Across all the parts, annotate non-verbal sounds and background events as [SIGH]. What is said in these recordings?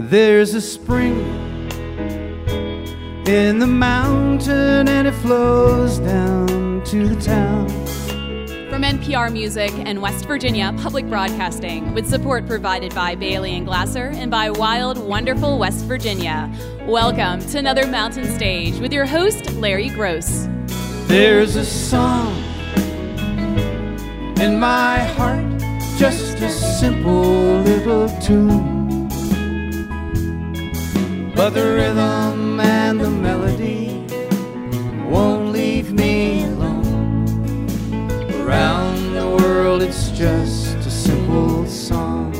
There's a spring in the mountain and it flows down to the town. From NPR Music and West Virginia Public Broadcasting, with support provided by Bailey and Glasser and by Wild, Wonderful West Virginia. Welcome to another Mountain Stage with your host, Larry Groce. There's a song in my heart, just a simple little tune. But the rhythm and the melody won't leave me alone. Around the world, it's just a simple song.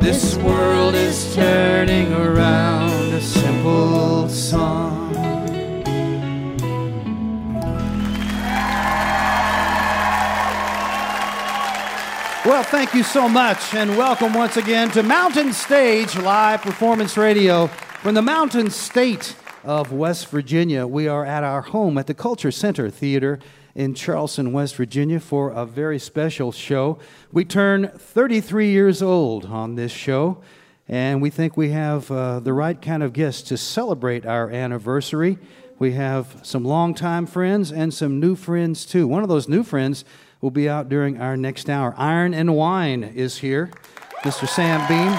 This world is turning around Well, thank you so much, and welcome once again to Mountain Stage Live Performance Radio from the Mountain State of West Virginia. We are at our home at the Culture Center Theater in Charleston, West Virginia, for a very special show. We turn 33 years old on this show, and we think we have uh, the right kind of guests to celebrate our anniversary. We have some longtime friends and some new friends, too. One of those new friends will be out during our next hour. Iron and Wine is here, Mr. Sam Beam.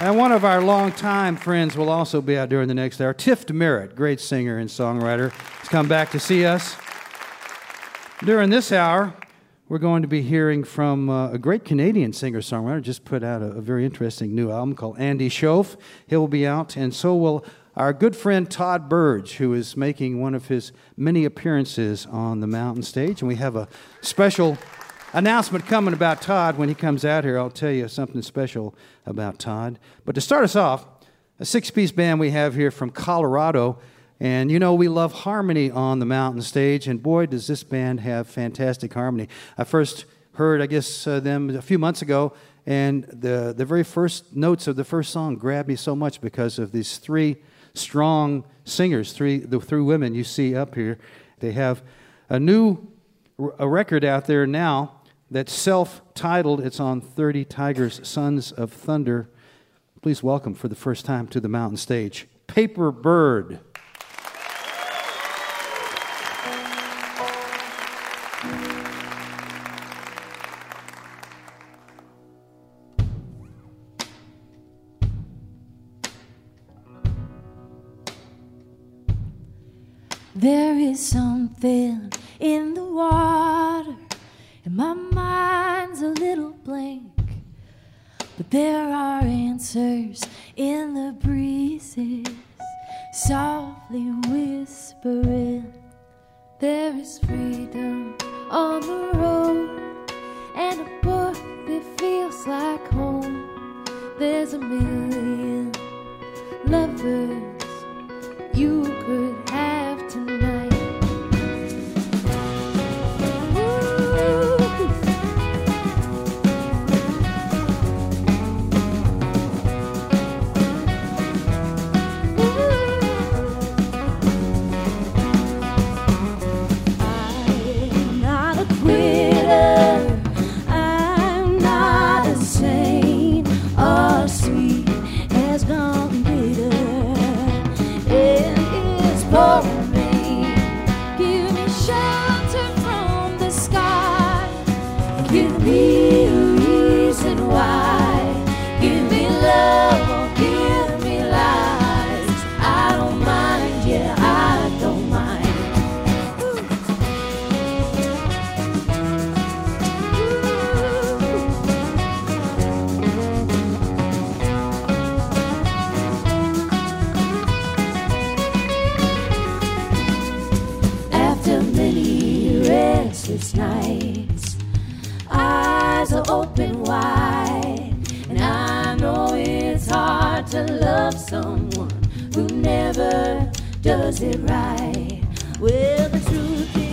And one of our longtime friends will also be out during the next hour. Tift Merritt, great singer and songwriter, has come back to see us. During this hour, we're going to be hearing from uh, a great Canadian singer songwriter, just put out a, a, very interesting new album called Andy Shauf. He'll be out, and so will our good friend Todd Burge, who is making one of his many appearances on the mountain stage. And we have a special announcement coming about Todd when he comes out here. I'll tell you something special about Todd. But to start us off, a six piece band we have here from Colorado. And you know, we love harmony on the mountain stage, and boy, does this band have fantastic harmony. I first heard, I guess, uh, them a few months ago, and the, the very first notes of the first song grabbed me so much because of these three strong singers, three, the three women you see up here. They have a new a record out there now that's self titled. It's on 30 Tigers, Sons of Thunder. Please welcome for the first time to the mountain stage, Paper Bird. There is something in the water, and my mind's a little blank. But there are answers in the breezes, softly whispering. There is freedom on the road, and a book that feels like home. There's a million lovers you could have tonight. Eyes are open wide, and I know it's hard to love someone who never does it right. Well, the truth is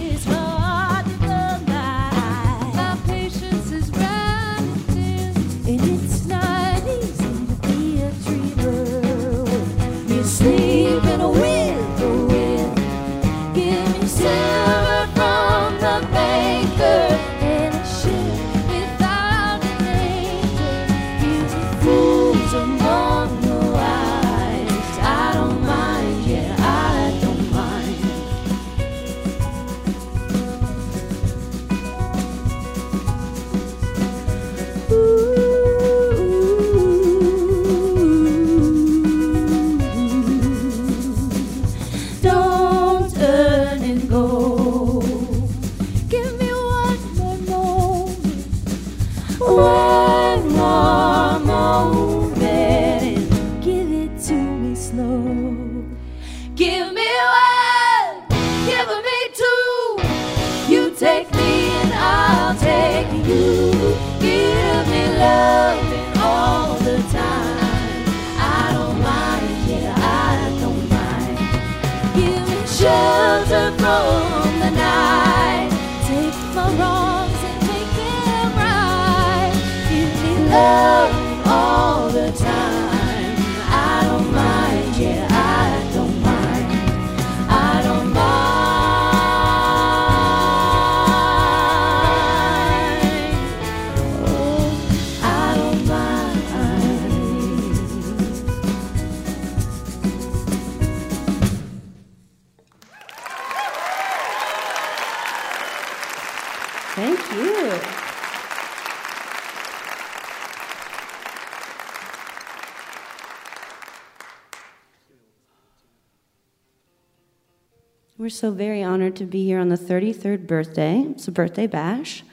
so very honored to be here on the 33rd birthday. It's a birthday bash.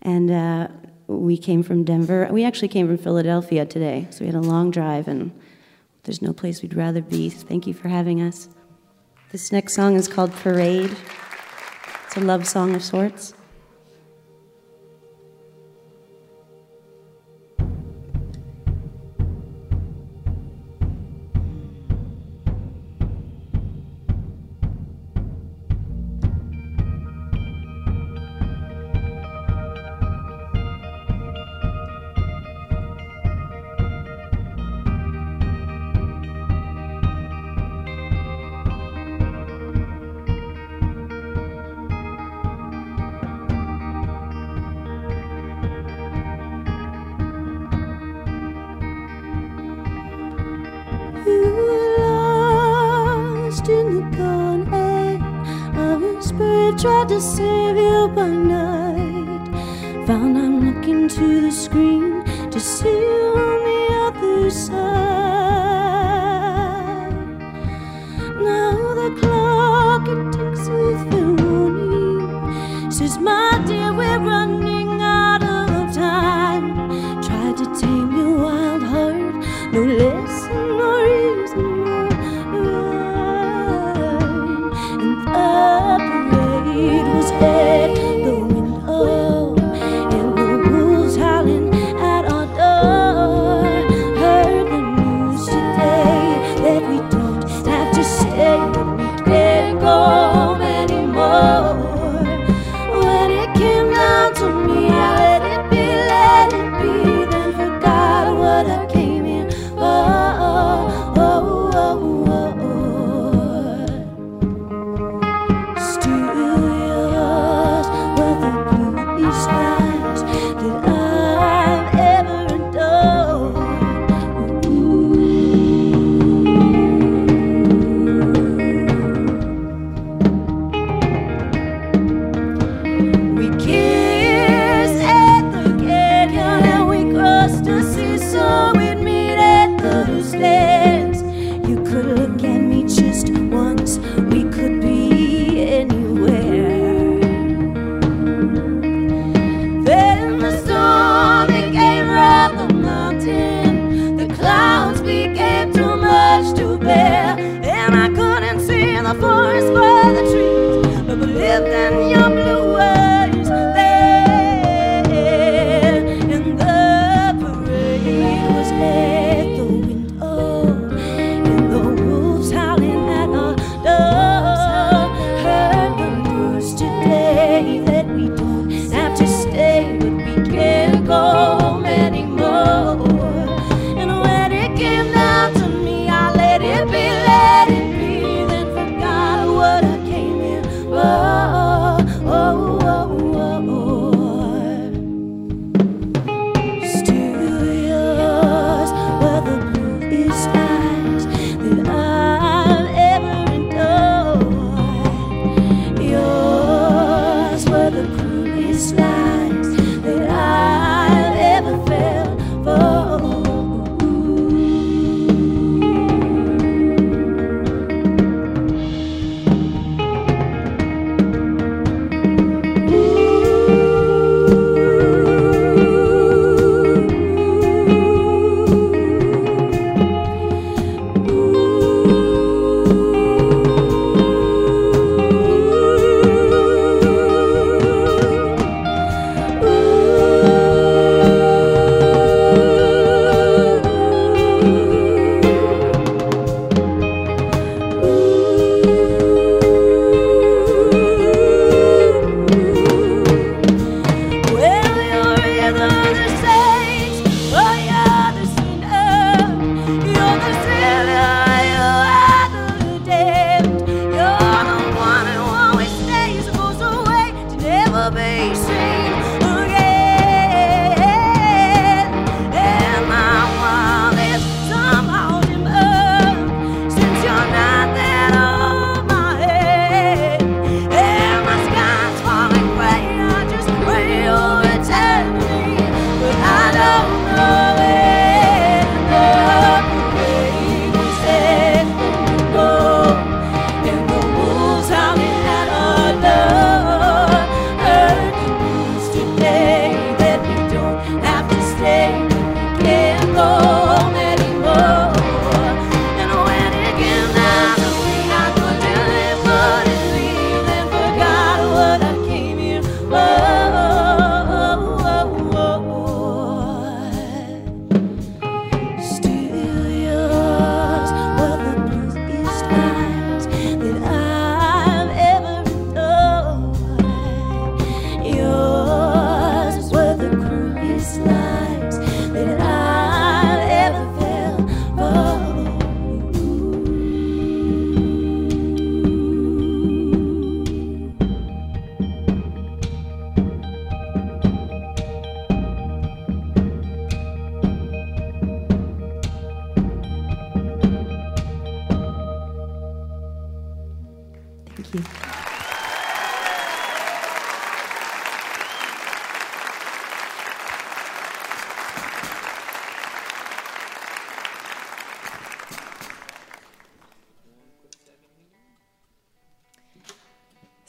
And uh, we came from Denver. We actually came from Philadelphia today. So we had a long drive, and there's no place we'd rather be. Thank you for having us. This next song is called Parade. It's a love song of sorts. Oh.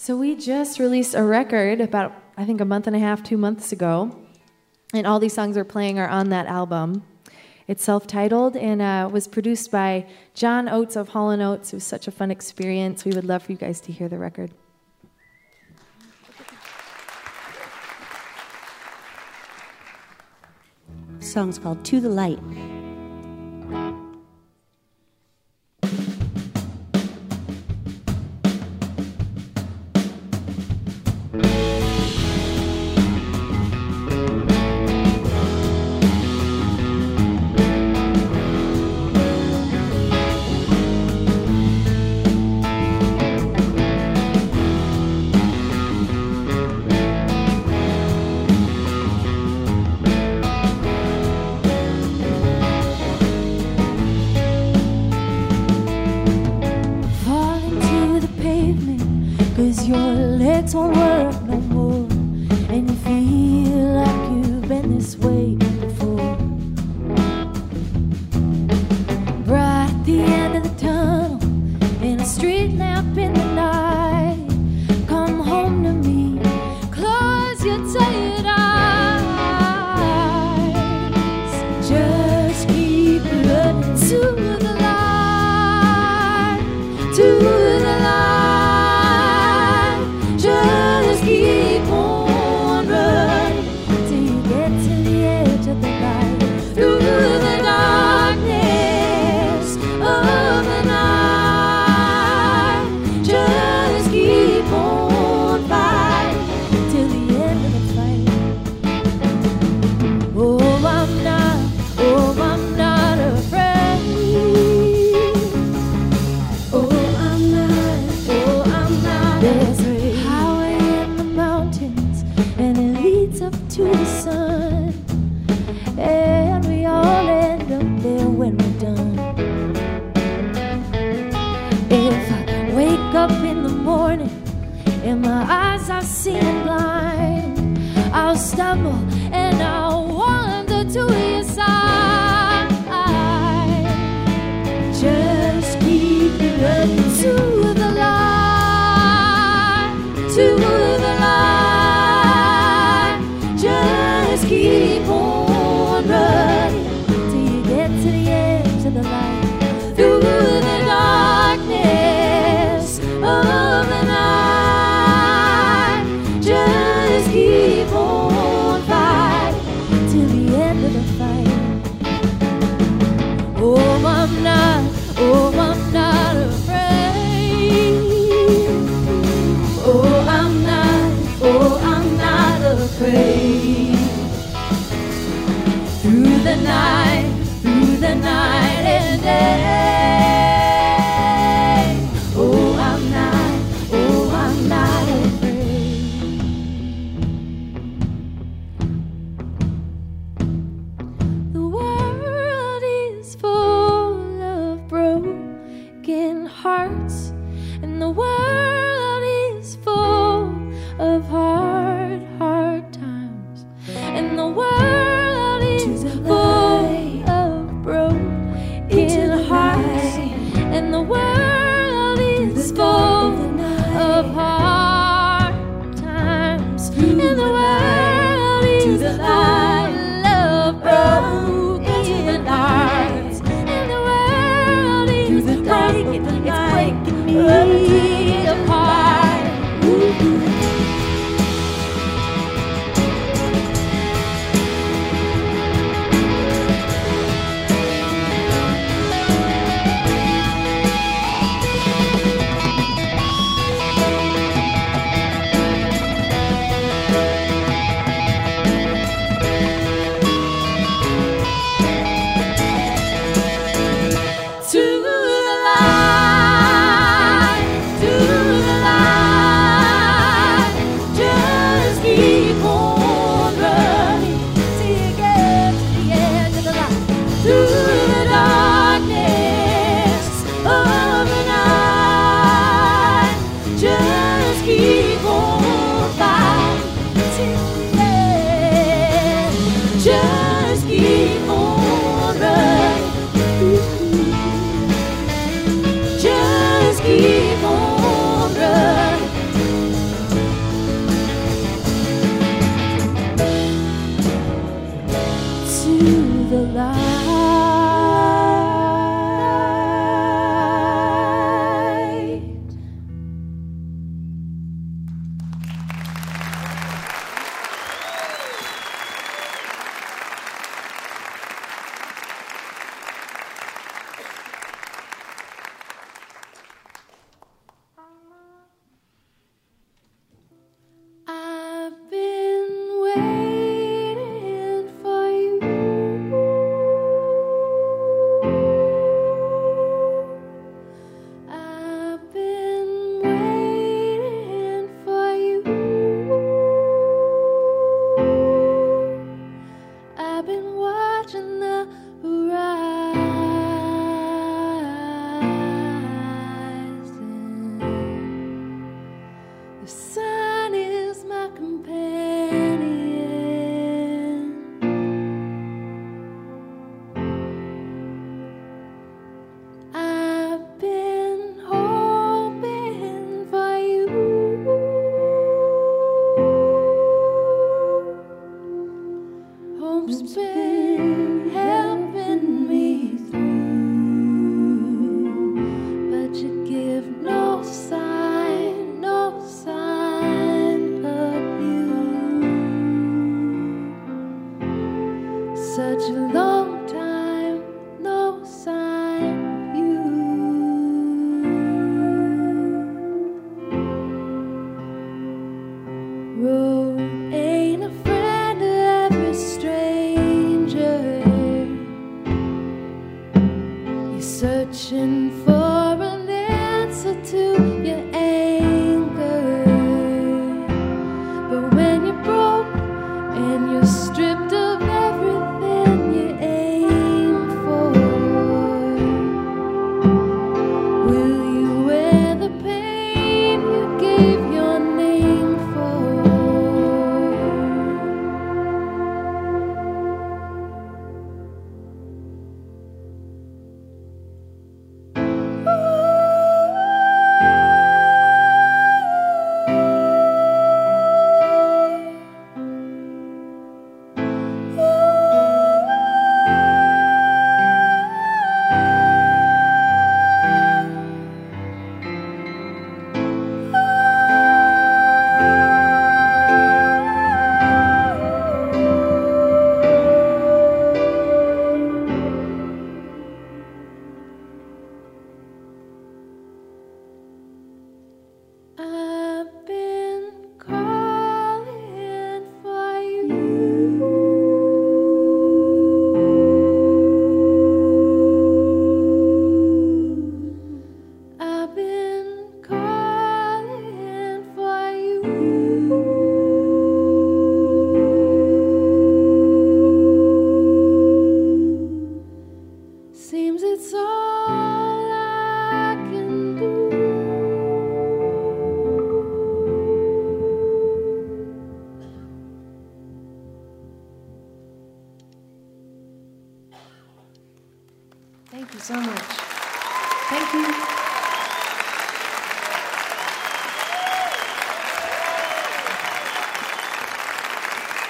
So we just released a record about I think a month and a half, two months ago, and all these songs we're playing are on that album. It's self-titled and uh, was produced by John Oates of Hall & Oates. It was such a fun experience. We would love for you guys to hear the record. The song's called To the Light.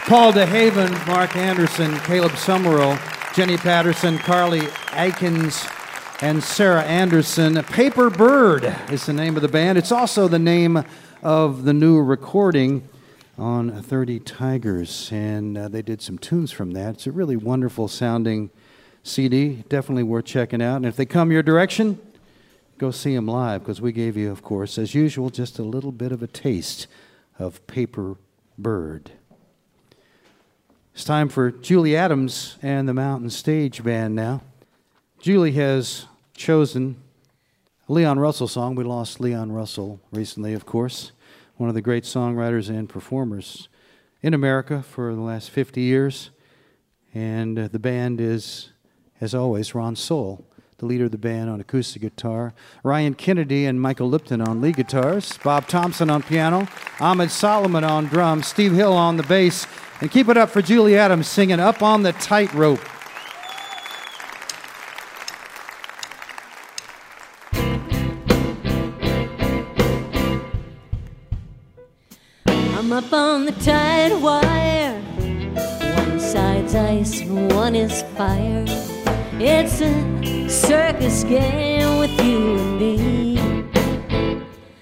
Paul DeHaven, Mark Anderson, Caleb Summerall, Genny Patterson, Carleigh Aikins, and Sarah Anderson. Paper Bird is the name of the band. It's also the name of the new recording on 30 Tigers, and uh, they did some tunes from that. It's a really wonderful sounding CD, definitely worth checking out. And if they come your direction, go see them live because we gave you, of course, as usual, just a little bit of a taste of Paper Bird. It's time for Julie Adams and the Mountain Stage Band now. Julie has chosen a Leon Russell song. We lost Leon Russell recently, of course, one of the great songwriters and performers in America for the last 50 years. And uh, the band is, as always, Ron Sowell, the leader of the band on acoustic guitar, Ryan Kennedy and Michael Lipton on lead guitars, Bob Thompson on piano, Ammed Solomon on drums, Steve Hill on the bass, and keep it up for Julie Adams singing Up on the Tightrope. I'm up on the tight wire. One side is ice one is fire. It's a circus game with you and me.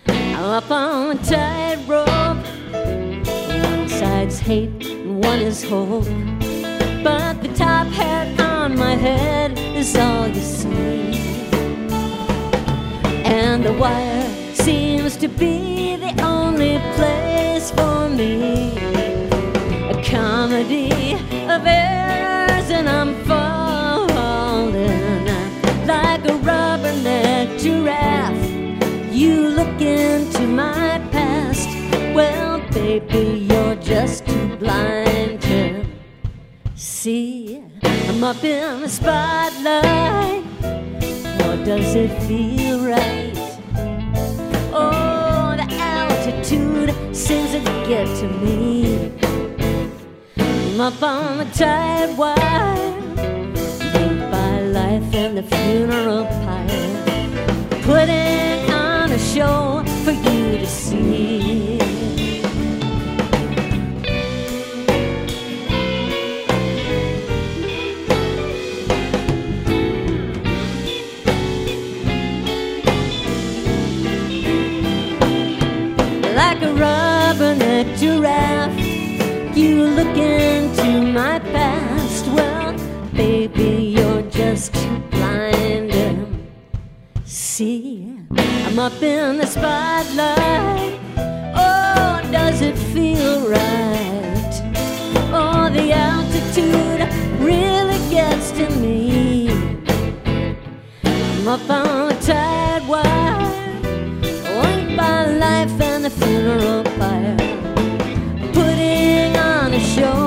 I'm up on a tightrope. One side's hate and one is hope. But the top hat on my head is all you see. And the wire seems to be the only place for me. A comedy of errors, and I'm giraffe. You look into my past. Well, baby, you're just too blind to see. I'm up in the spotlight. Or does it feel right? Oh, the altitude seems to get to me. I'm up on the tide wire, linked by life and the funeral putting on a show for you to see. like a rubberneck giraffe. You look into my I'm up in the spotlight. Oh, does it feel right? Oh, the altitude really gets to me. I'm up on the tide wire linked by life and the funeral pyre, putting on a show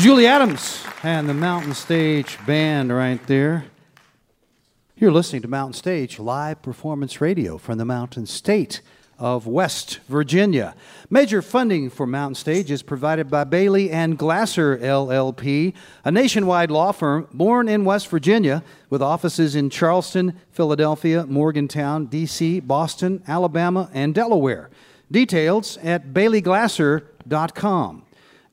Julie Adams and the Mountain Stage Band right there. You're listening to Mountain Stage live performance radio from the Mountain State of West Virginia. Major funding for Mountain Stage is provided by Bailey and Glasser LLP, a nationwide law firm born in West Virginia with offices in Charleston, Philadelphia, Morgantown, D.C., Boston, Alabama, and Delaware. Details at baileyglasser.com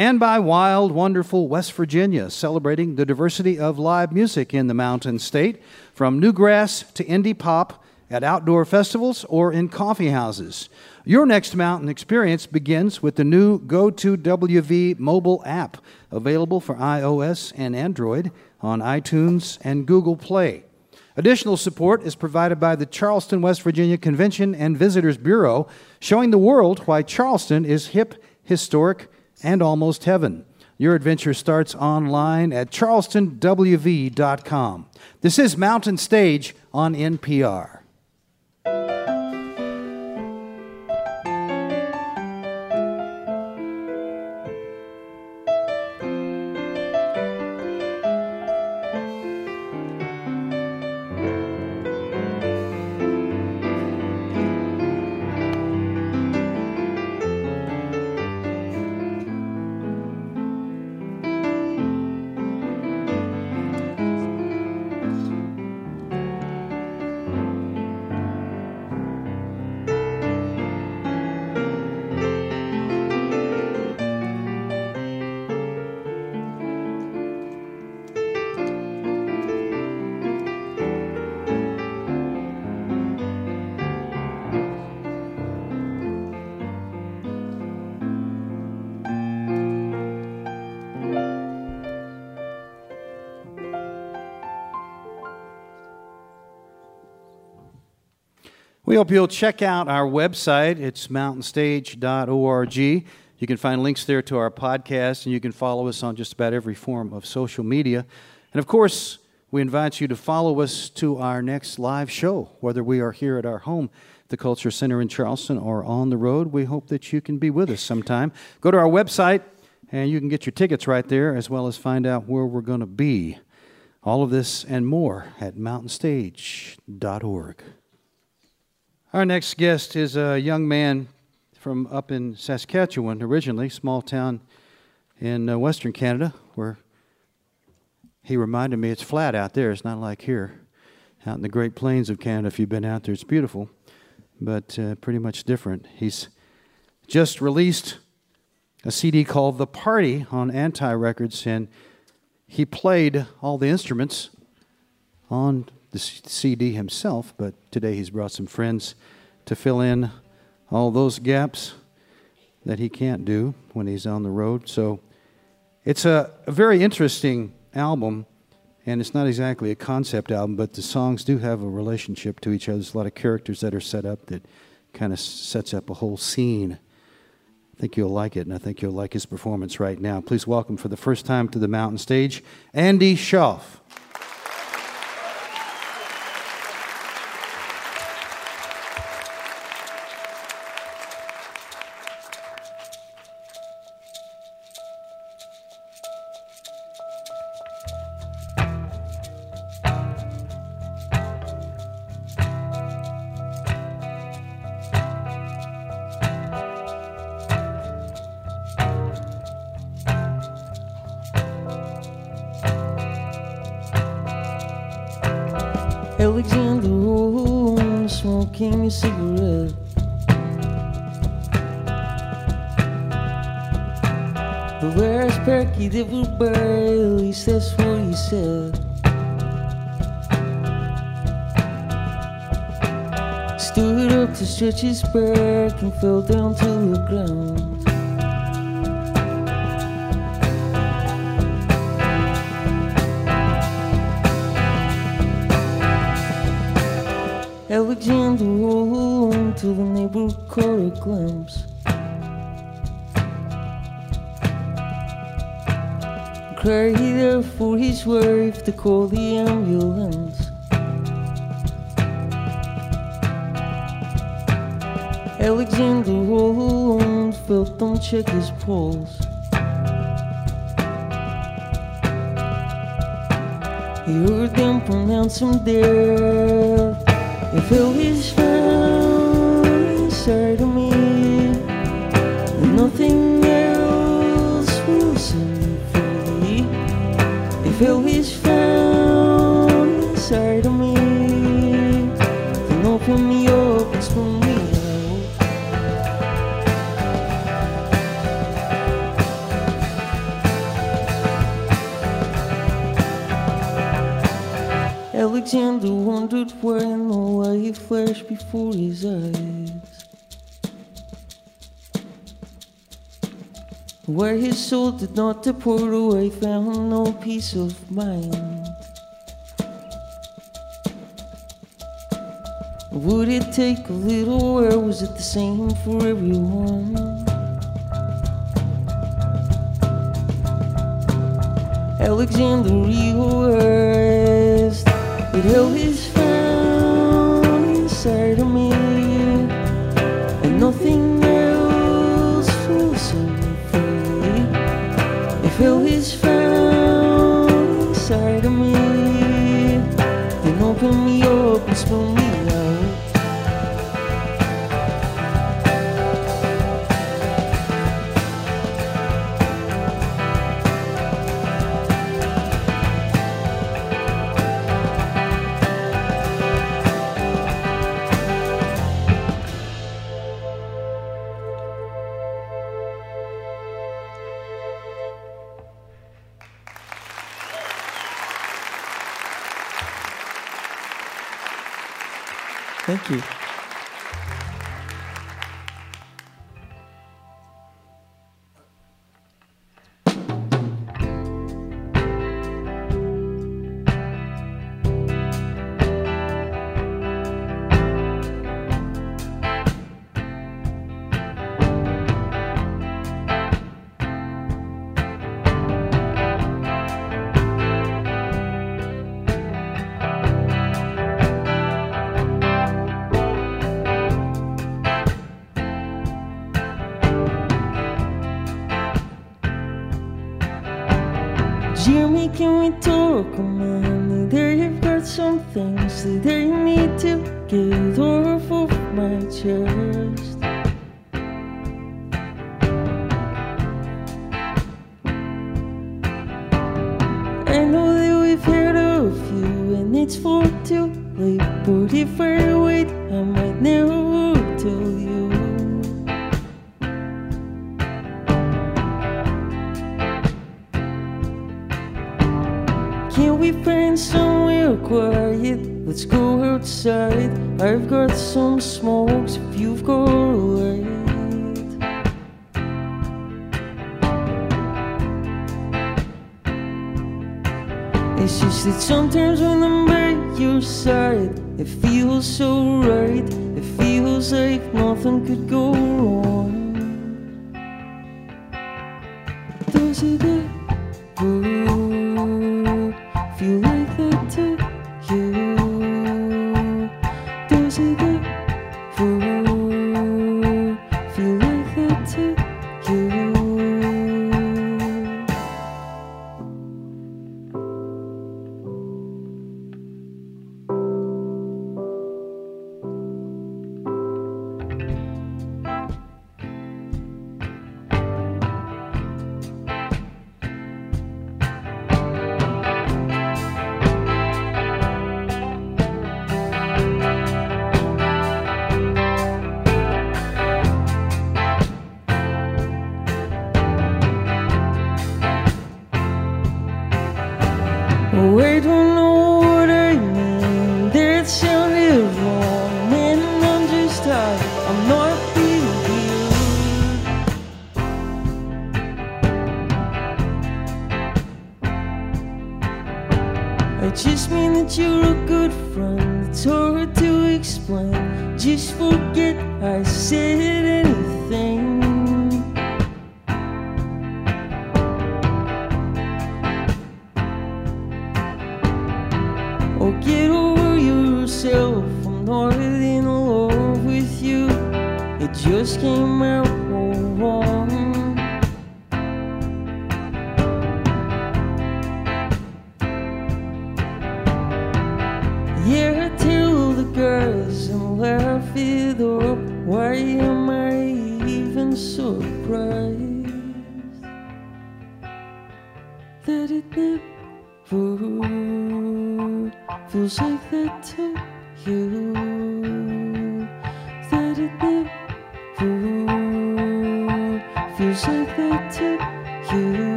and by Wild, Wonderful West Virginia, celebrating the diversity of live music in the Mountain State, from newgrass to indie pop at outdoor festivals or in coffee houses. Your next mountain experience begins with the new Go2WV mobile app, available for iOS and Android on iTunes and Google Play. Additional support is provided by the Charleston, West Virginia Convention and Visitors Bureau, showing the world why Charleston is hip, historic, and almost heaven. Your adventure starts online at charlestonwv.com. This is Mountain Stage on NPR. Hope you'll check out our website. It's mountainstage.org. You can find links there to our podcast, and you can follow us on just about every form of social media. And of course, we invite you to follow us to our next live show, whether we are here at our home, the Culture Center in Charleston, or on the road. We hope that you can be with us sometime. Go to our website, and you can get your tickets right there, as well as find out where we're going to be. All of this and more at mountainstage.org. Our next guest is a young man from up in Saskatchewan originally, small town in uh, Western Canada, where he reminded me it's flat out there. It's not like here, out in the Great Plains of Canada. If you've been out there, it's beautiful, but uh, pretty much different. He's just released a CD called The Party on Anti Records, and he played all the instruments on the CD himself, but today he's brought some friends to fill in all those gaps that he can't do when he's on the road. So it's a, a very interesting album, and it's not exactly a concept album, but the songs do have a relationship to each other. There's a lot of characters that are set up that kind of sets up a whole scene. I think you'll like it, and I think you'll like his performance right now. Please welcome for the first time to the mountain stage, Andy Shauf. Stretch soul did not depart away, found no peace of mind. Would it take a little, or was it the same for everyone? Alexander me, can we talk, man? There you've got some things that I need to get off of my chest. I know that we've heard of you and it's far too late. But if I wait, I might never Let's go outside. I've got some smokes if you've got a light. It's just that sometimes when I'm by your side, it feels so right. It feels like nothing could go wrong.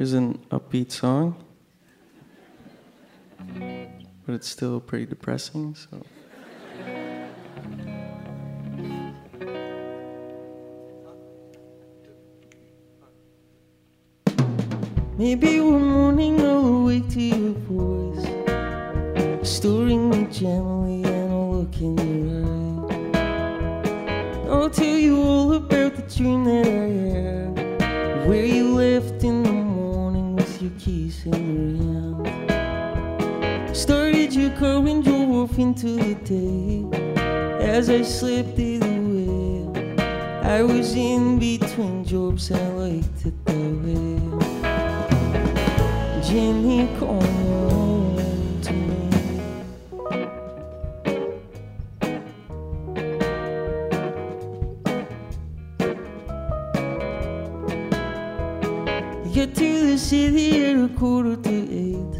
Here's an upbeat song, but it's still pretty depressing, so. Maybe one morning I'll awake to your voice, stirring me gently, and I'll look in your eye. I'll tell you all about the dream that I had, in your hand. Started your car and drove off into the day. As I slipped it away, I was in between jobs. I liked it that way. Jenny, come Get to the city at a quarter to eight.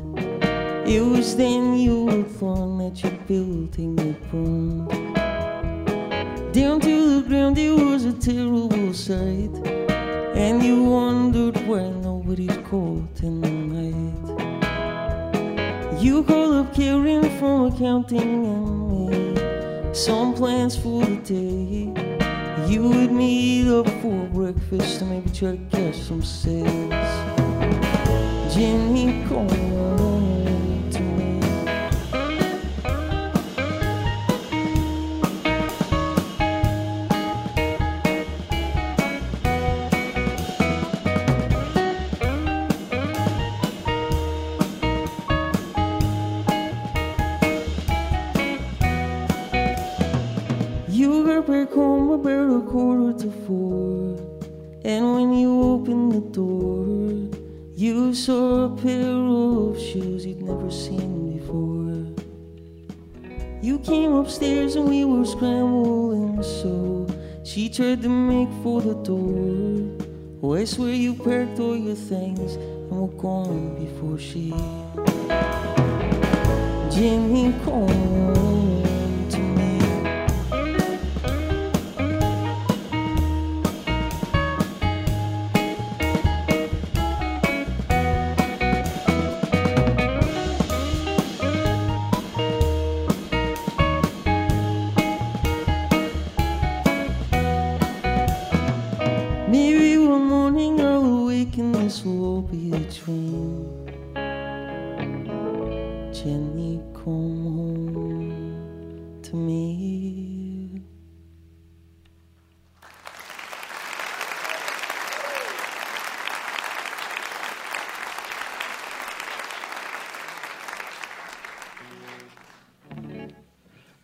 It was then you were thought that your building had burned. Down to the ground, it was a terrible sight. And you wondered why nobody's called in the night. You called up Karen from accounting and made some plans for the day. You would meet up for breakfast and maybe try to catch some sales. Jenny, come things and were gone before she.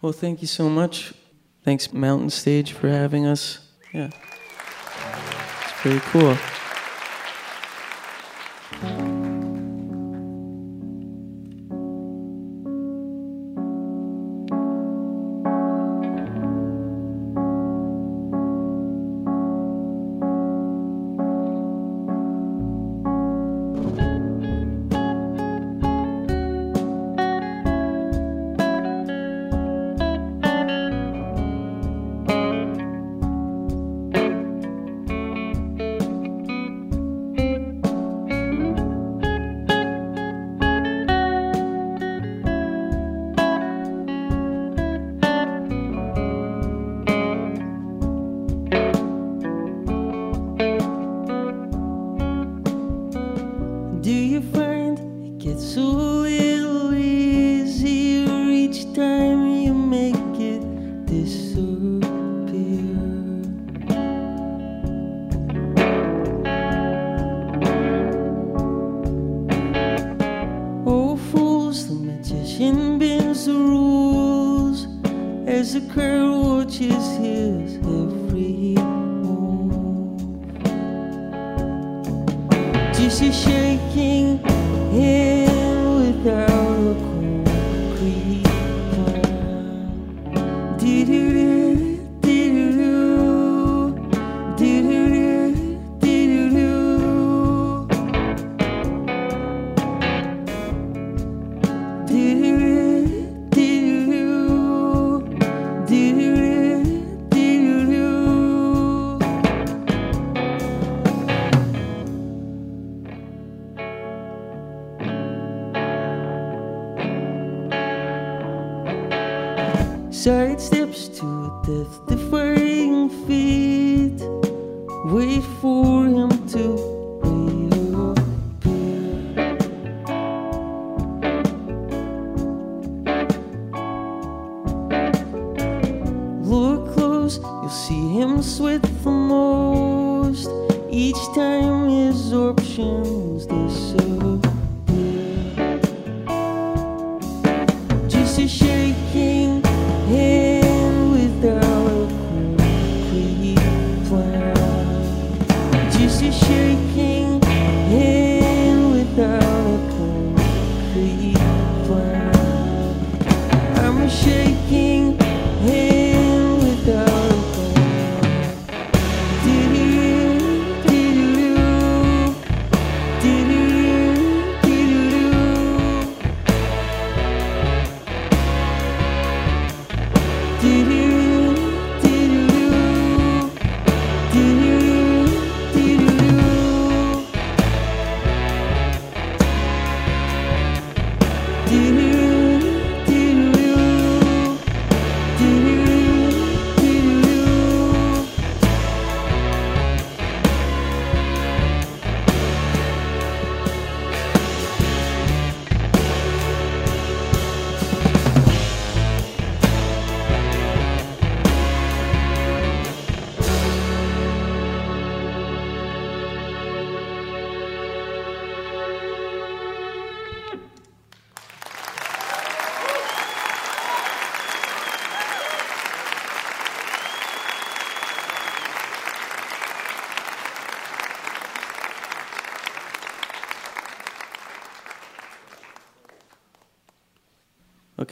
Well, thank you so much. Thanks, Mountain Stage, for having us. Yeah. It's pretty cool.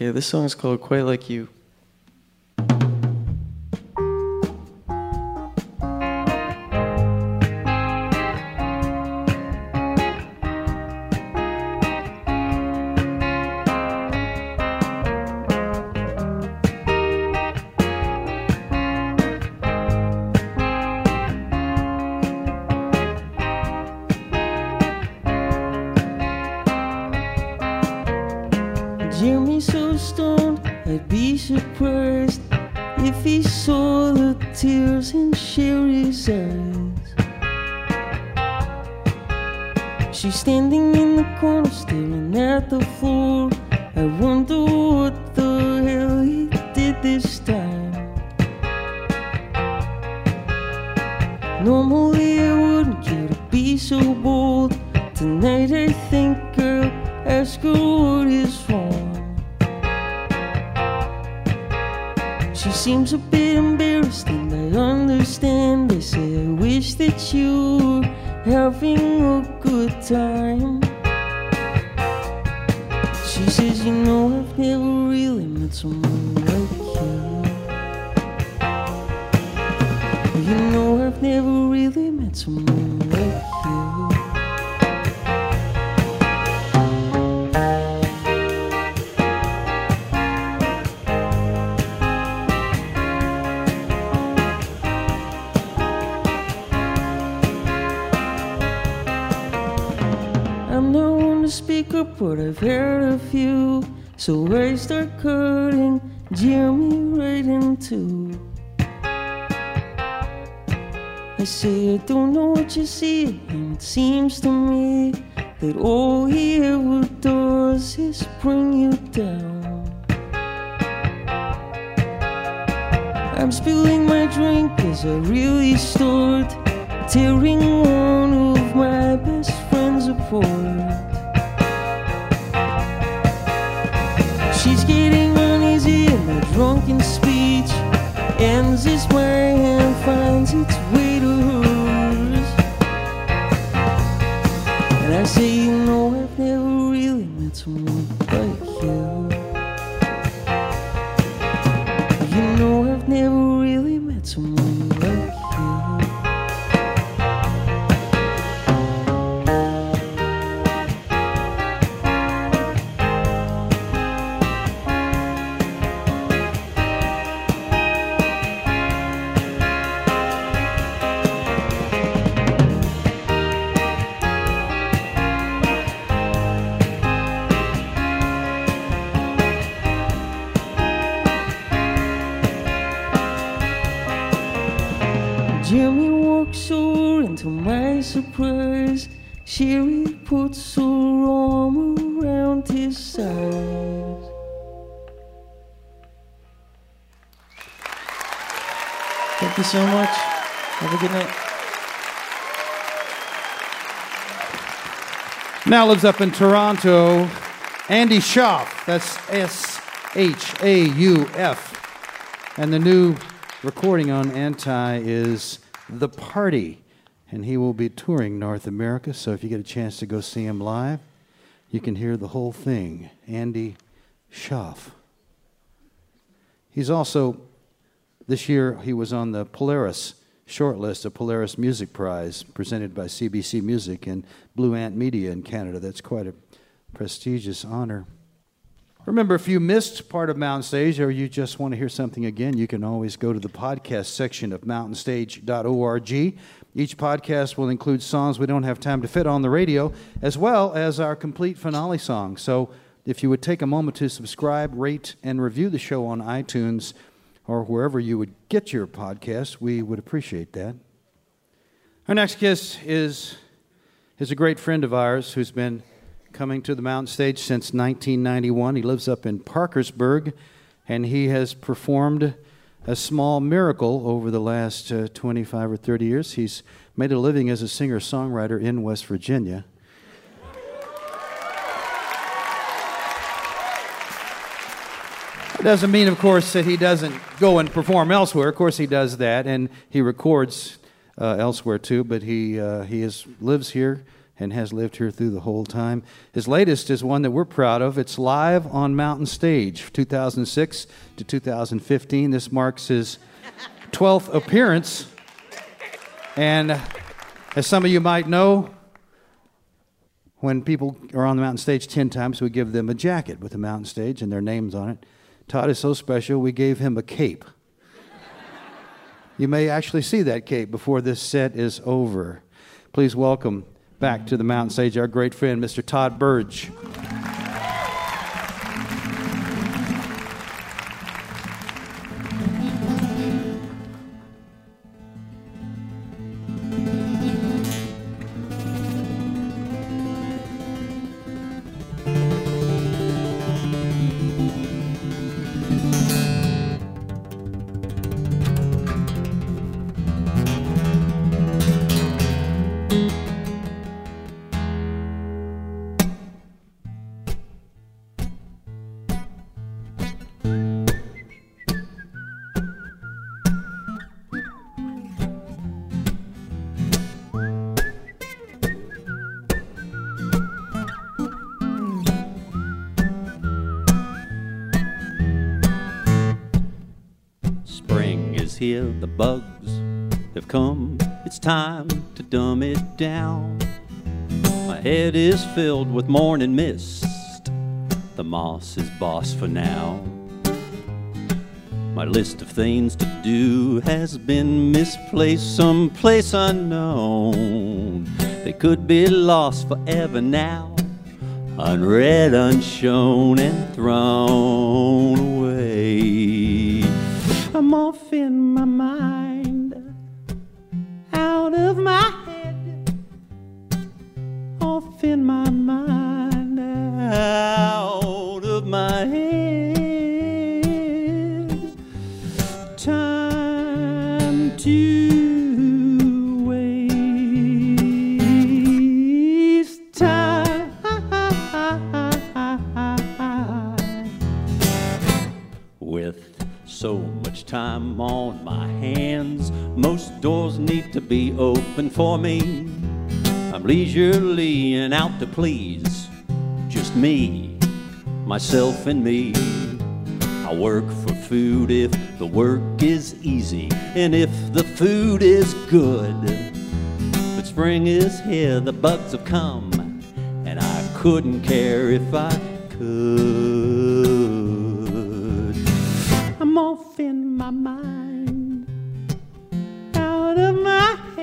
Okay, this song is called Quite Like You. Now lives up in Toronto, Andy Shauf. That's S H A U F. And the new recording on Anti is The Party. And he will be touring North America, so if you get a chance to go see him live, you can hear the whole thing. Andy Shauf. He's also, this year, he was on the Polaris shortlist, a Polaris Music Prize presented by CBC Music and Blue Ant Media in Canada. That's quite a prestigious honor. Remember, if you missed part of Mountain Stage or you just want to hear something again, you can always go to the podcast section of mountainstage.org. Each podcast will include songs we don't have time to fit on the radio, as well as our complete finale song. So if you would take a moment to subscribe, rate, and review the show on iTunes or wherever you would get your podcast, we would appreciate that. Our next guest is, is a great friend of ours who's been coming to the mountain stage since 1991. He lives up in Parkersburg, and he has performed a small miracle over the last uh, 25 or 30 years. He's made a living as a singer songwriter in West Virginia. Doesn't mean, of course, that he doesn't go and perform elsewhere. Of course, he does that, and he records uh, elsewhere too. But he uh, he is lives here and has lived here through the whole time. His latest is one that we're proud of. It's live on Mountain Stage, 2006 to 2015. This marks his 12th appearance. And as some of you might know, when people are on the mountain stage 10 times, we give them a jacket with the mountain stage and their names on it. Todd is so special, we gave him a cape. you may actually see that cape before this set is over. Please welcome back to the mountain stage our great friend, Mr. Todd Burge. Time to dumb it down. My head is filled with morning mist. The moss is boss for now. My list of things to do has been misplaced someplace unknown. They could be lost forever now, unread, unshown, and thrown away. I'm off in my mind, out of my head, off in my mind, out of my head. Time to waste time. With so much time on my hands, most doors need to be open for me. I'm leisurely and out to please just me, myself, and me. I work for food if the work is easy and if the food is good. But spring is here, the bugs have come, and I couldn't care if I could. I'm off in my mind,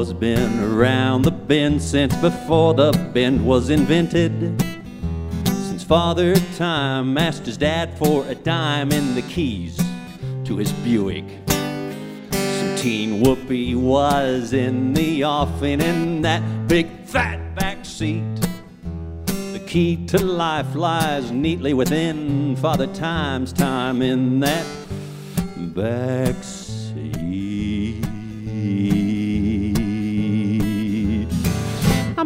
Been around the bend since before the bend was invented. Since Father Time asked his dad for a dime and the keys to his Buick. Some teen whoopee was in the offing in that big fat back seat. The key to life lies neatly within Father Time's time in that back seat.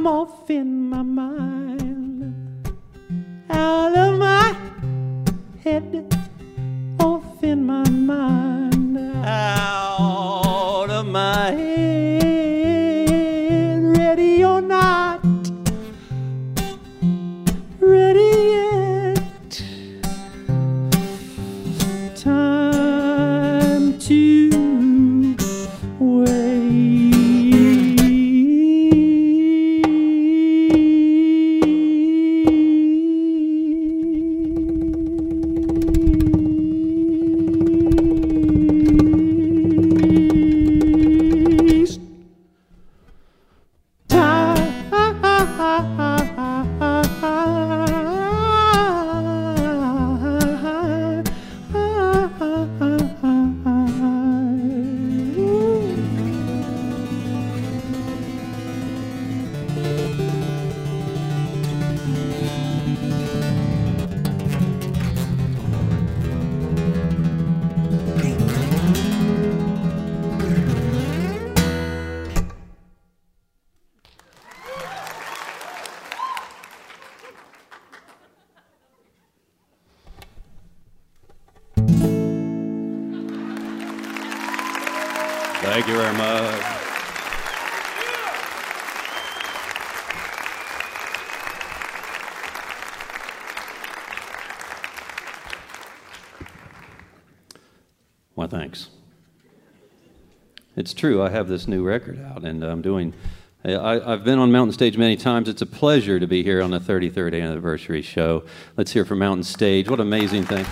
I'm off in my mind, out of my head, true. I have this new record out, and I'm doing. I, I've been on Mountain Stage many times. It's a pleasure to be here on the 33rd anniversary show. Let's hear from Mountain Stage. What amazing thing!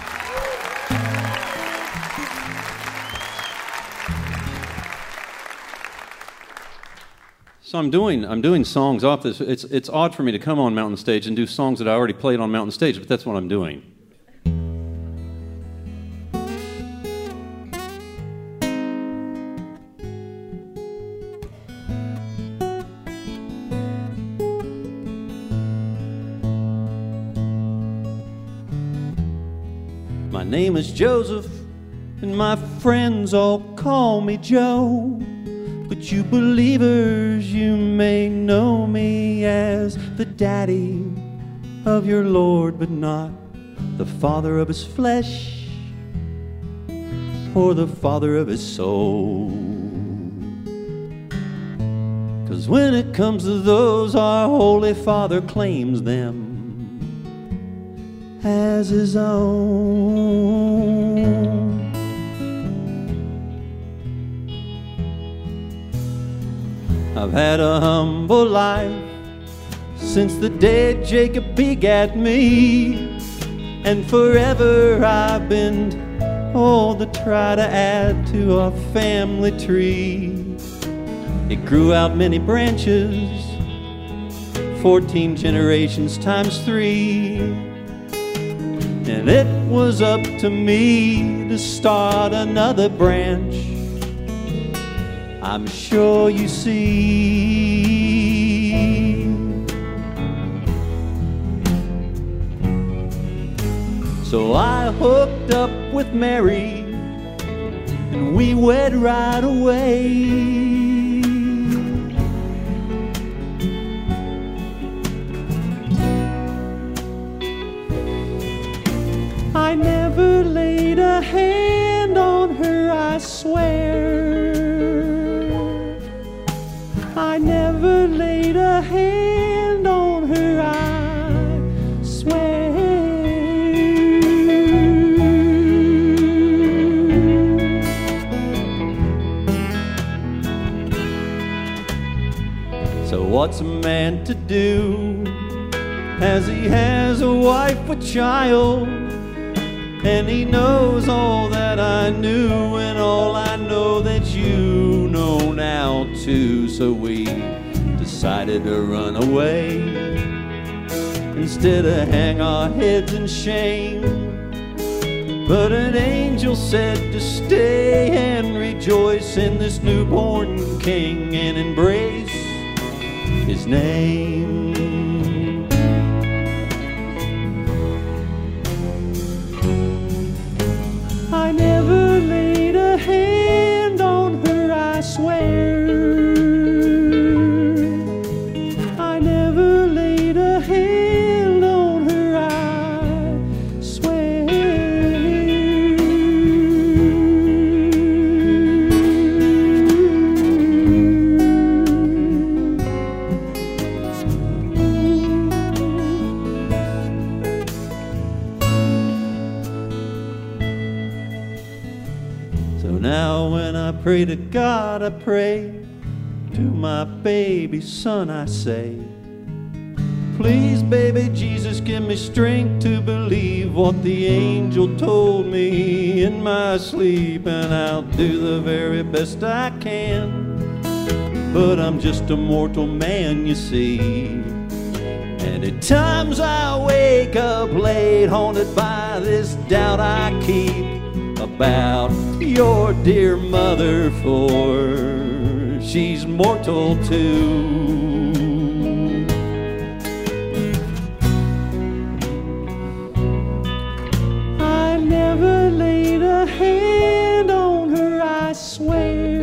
So I'm doing I'm doing songs off this. It's it's odd for me to come on Mountain Stage and do songs that I already played on Mountain Stage, but that's what I'm doing. Is Joseph, and my friends all call me Joe. But you believers, you may know me as the daddy of your Lord, but not the father of his flesh or the father of his soul. Cause when it comes to those, our Holy Father claims them as his own. I've had a humble life since the day Jacob begat me, and forever I've been all to try to add to our family tree. It grew out many branches, 14 generations times three. And it was up to me to start another branch. I'm sure you see. So I hooked up with Mary, and we wed right away. Hand on her, I swear. I never laid a hand on her, I swear. So, what's a man to do as he has a wife with child? And he knows all that I knew, and all I know that you know now too. So we decided to run away instead of hang our heads in shame. But an angel said to stay and rejoice in this newborn king and embrace his name. To God, I pray. To my baby son, I say. Please, baby Jesus, give me strength to believe what the angel told me in my sleep, and I'll do the very best I can. But I'm just a mortal man, you see. And at times I wake up late, haunted by this doubt I keep about your dear mother, for she's mortal too. I never laid a hand on her, I swear.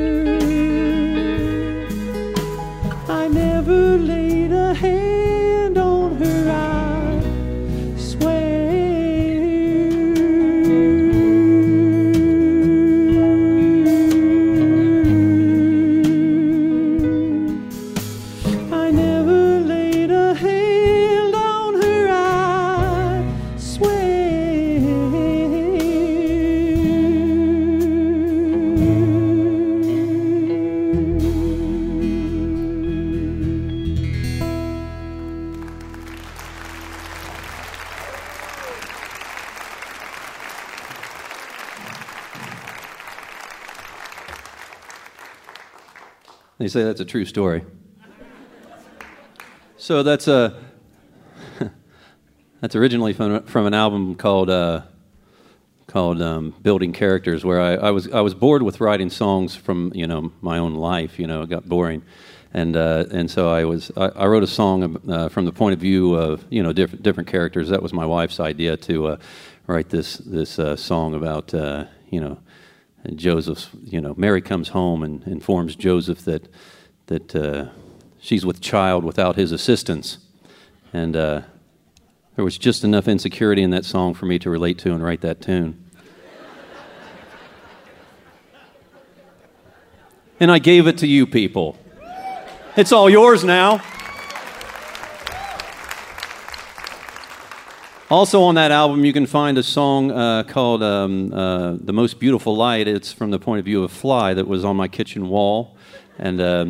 They say that's a true story. So that's a [LAUGHS] that's originally from, from an album called uh, called um, Building Characters, where I, I was I was bored with writing songs from you know my own life. You know, it got boring, and uh, and so I was I, I wrote a song uh, from the point of view of you know different different characters. That was my wife's idea to uh, write this this uh, song about uh, you know Joseph's you know Mary comes home and informs Joseph that that uh, she's with child without his assistance, and uh, there was just enough insecurity in that song for me to relate to and write that tune. and I gave it to you people. It's all yours now. Also on that album, you can find a song uh, called um, uh, "The Most Beautiful Light." It's from the point of view of a fly that was on my kitchen wall, and uh,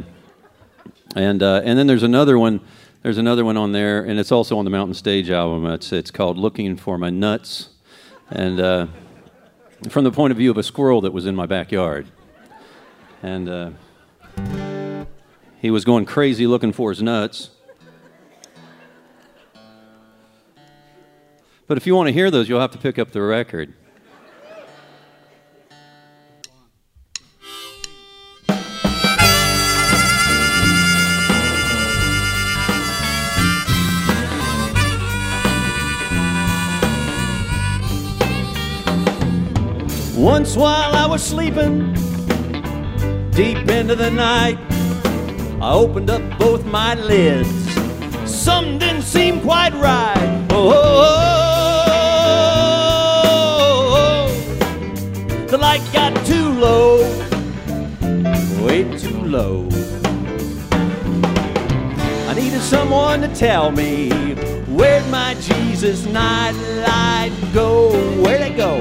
and uh, and then there's another one. There's another one on there, and it's also on the Mountain Stage album. It's it's called "Looking for My Nuts," and uh, from the point of view of a squirrel that was in my backyard, and uh, he was going crazy looking for his nuts. But if you want to hear those, you'll have to pick up the record. Once while I was sleeping, deep into the night, I opened up both my lids. Something didn't seem quite right. Oh, oh, oh, oh. The light got too low, way too low. I needed someone to tell me where'd my Jesus night light go? Where'd it go?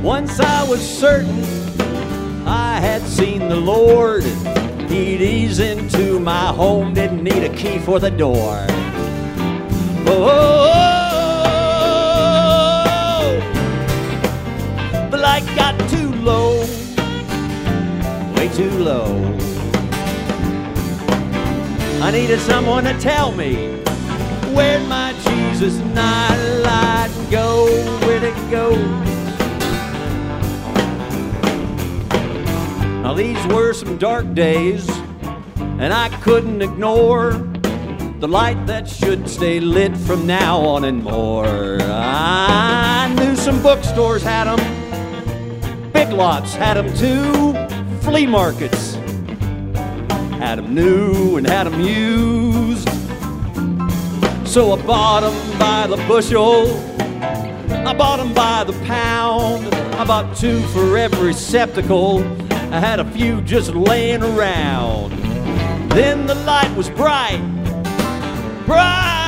Once I was certain I had seen the Lord. He'd ease into my home, didn't need a key for the door. Oh, oh, oh, oh. Light got too low, way too low. I needed someone to tell me where'd my Jesus night light go? Where'd it go? Now, these were some dark days, and I couldn't ignore the light that should stay lit from now on and more. I knew some bookstores had them, lots had them too, flea markets had them new and had them used. So I bought them by the bushel. I bought them by the pound. I bought two for every receptacle. I had a few just laying around. Then the light was bright, bright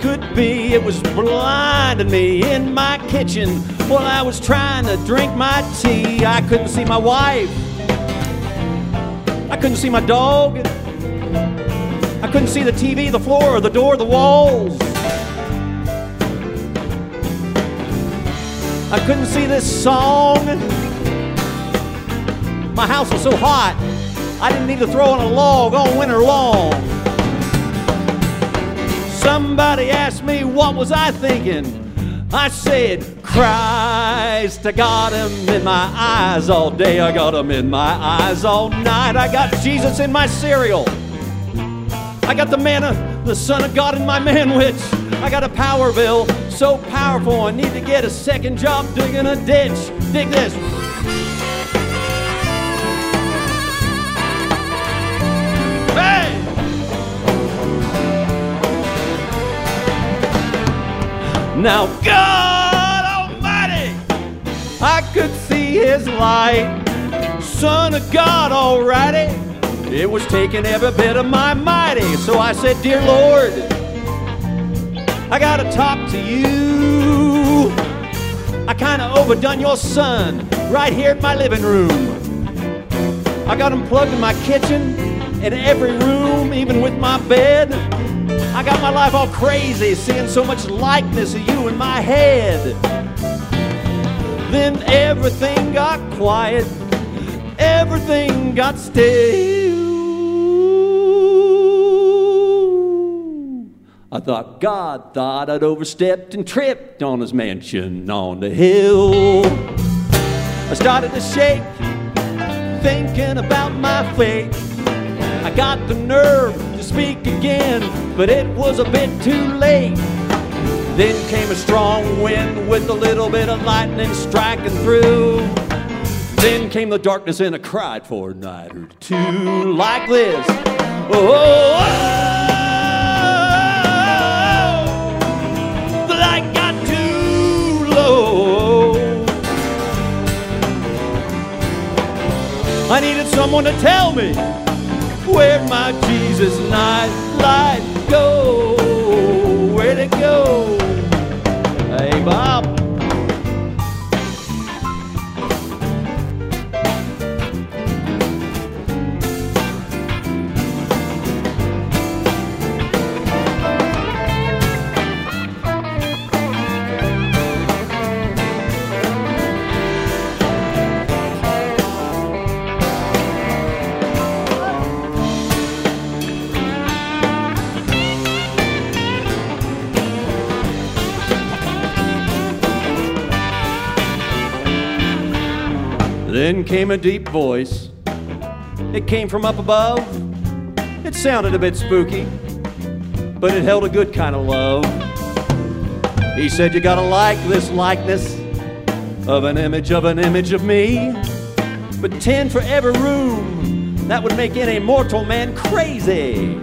could be. It was blinding me in my kitchen while I was trying to drink my tea. I couldn't see my wife. I couldn't see my dog. I couldn't see the TV, the floor, the door, the walls. I couldn't see this song. My house was so hot, I didn't need to throw on a log all winter long. Somebody asked me what was I thinking. I said, Christ, I got him in my eyes all day. I got him in my eyes all night. I got Jesus in my cereal. I got the manna, the Son of God in my manwich. I got a power bill so powerful I need to get a second job digging a ditch. Dig this. Hey! Now, God Almighty, I could see His light. Son of God, alrighty. It was taking every bit of my mighty. So I said, Dear Lord, I gotta talk to you. I kinda overdone your son right here in my living room. I got him plugged in my kitchen, in every room, even with my bed. I got my life all crazy, seeing so much likeness of you in my head. Then everything got quiet, everything got still. I thought God thought I'd overstepped and tripped on his mansion on the hill. I started to shake, thinking about my fate. I got the nerve to speak again, but it was a bit too late. Then came a strong wind with a little bit of lightning striking through. Then came the darkness and I cried for a night or two like this. Oh, oh, oh, the light got too low. I needed someone to tell me my Jesus night light go? Where'd it go? Hey, Bob. Then came a deep voice. It came from up above. It sounded a bit spooky, but it held a good kind of love. He said, You gotta like this likeness of an image of an image of me. But 10 for every room, that would make any mortal man crazy.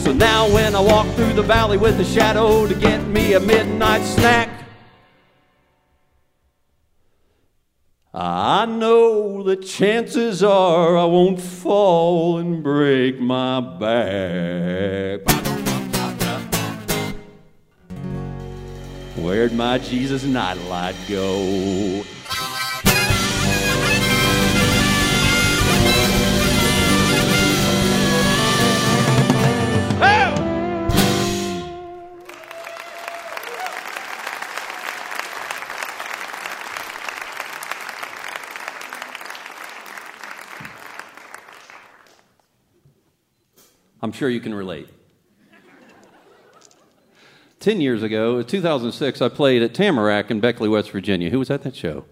So now when I walk through the valley with the shadow to get me a midnight snack, the chances are I won't fall and break my back. Where'd my Jesus nightlight go? I'm sure you can relate. Ten years ago, 2006, I played at Tamarack in Beckley, West Virginia. Who was at that show?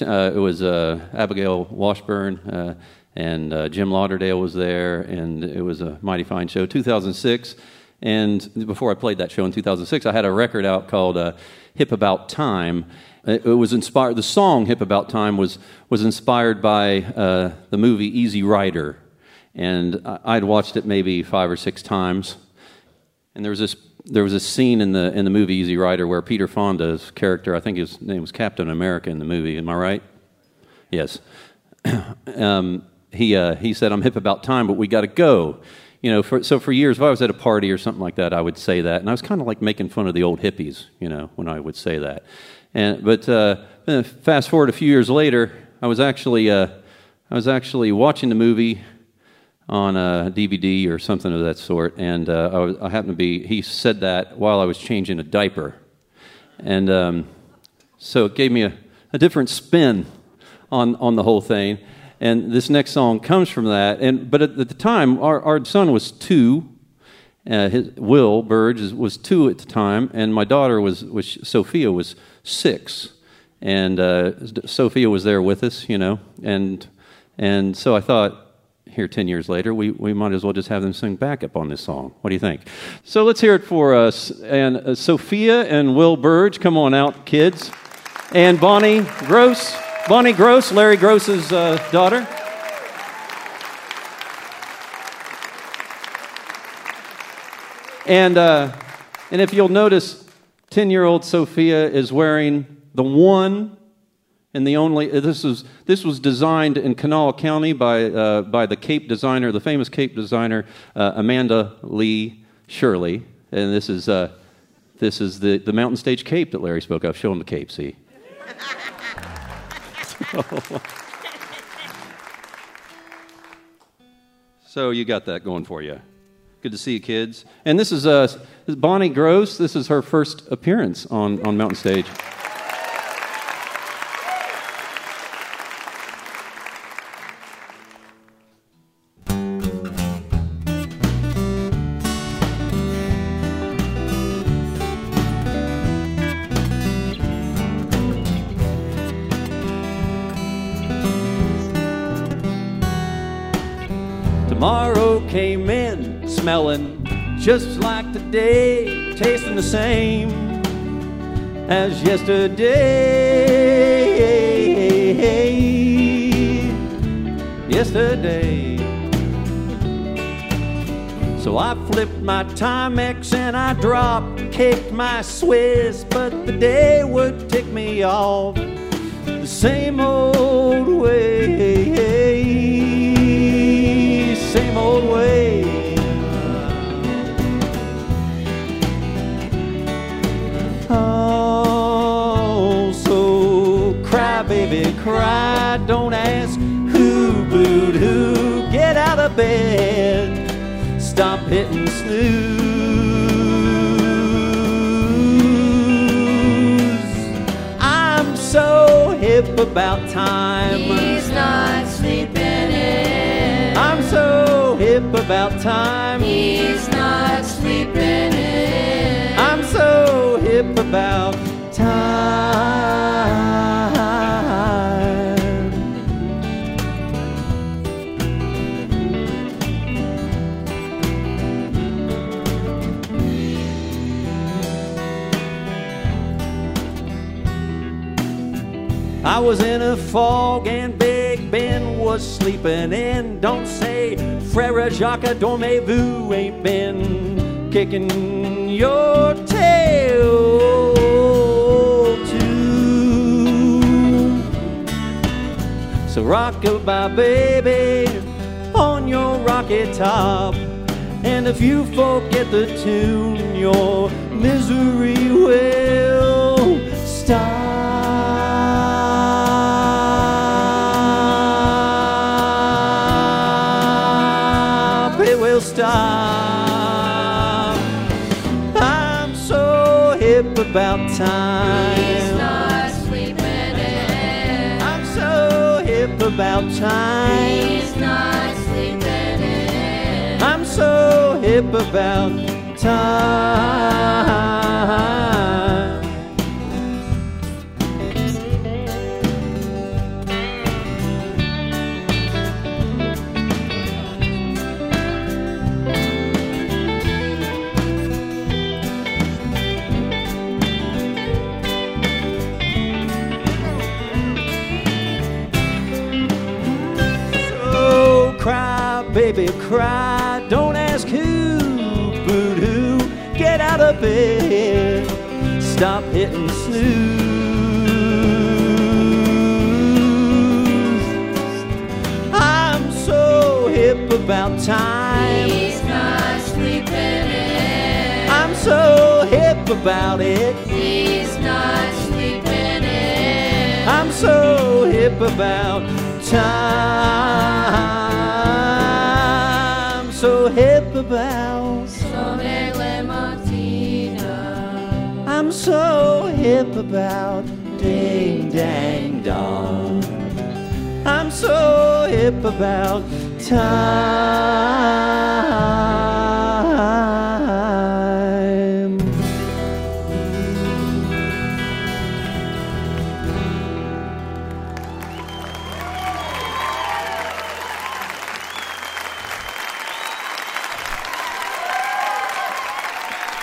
Uh, it was uh, Abigail Washburn uh, and uh, Jim Lauderdale was there, and it was a mighty fine show. 2006, and before I played that show in 2006, I had a record out called uh, "Hip About Time." It it was inspired. The song "Hip About Time" was was inspired by uh, the movie Easy Rider, and I'd watched it maybe five or six times. And there was this there was a scene in the in the movie Easy Rider where Peter Fonda's character, I think his name was Captain America in the movie. Am I right? Yes. [CLEARS THROAT] um, he uh, he said, "I'm hip about time, but we got to go." You know, for, so for years, if I was at a party or something like that, I would say that, and I was kind of like making fun of the old hippies, you know, when I would say that. And but uh, fast forward a few years later, I was actually uh, I was actually watching the movie on a DVD or something of that sort, and uh, I, was, I happened to be. He said that while I was changing a diaper, and um, so it gave me a, a different spin on on the whole thing. And this next song comes from that. And but at, at the time, our, our son was two. Uh, his, Will Burge was two at the time, and my daughter was, was Sophia was six, and uh, Sophia was there with us, you know, and and so I thought, here ten years later, we, we might as well just have them sing backup on this song. What do you think? So let's hear it for us. And uh, Sophia and Will Burge, come on out, kids, and Bonnie Groce, Bonnie Groce, Larry Groce's uh, daughter. And, uh, and if you'll notice, 10 year old Sophia is wearing the one and the only. uh, This, is, this was designed in Kanawha County by, uh, by the Cape designer, the famous Cape designer, uh, Amanda Lee Shirley. And this is, uh, this is the, the mountain stage cape that Larry spoke of. Show him the cape, see? [LAUGHS] So you got that going for you. Good to see you, kids. And this is, uh, Bonnie Groce. This is her first appearance on, on Mountain Stage. Just like today, tasting the same as yesterday. Yesterday. So I flipped my Timex and I dropped, kicked my Swiss, but the day would tick me off the same old way, cry. Don't ask who booed who. Get out of bed. Stop hitting snooze. I'm so hip about time. He's not sleeping in. I'm so hip about time. He's not sleeping in. I'm so hip about time. I was in a fog and Big Ben was sleeping in. Don't say Frere Jacques Dormez-vous ain't been kicking your tail too. So rock-a-bye, baby, on your rocket top. And if you forget the tune, your misery will stop. I'm so hip about time. He's not sleeping in. I'm so hip about time. He's not sleeping in. I'm so hip about time. Bed. Stop hitting snooze. I'm so hip about time. He's not sleeping in. I'm so hip about it. He's not sleeping hip about time. I'm so hip about. So hip about ding dang dong. I'm so hip about time.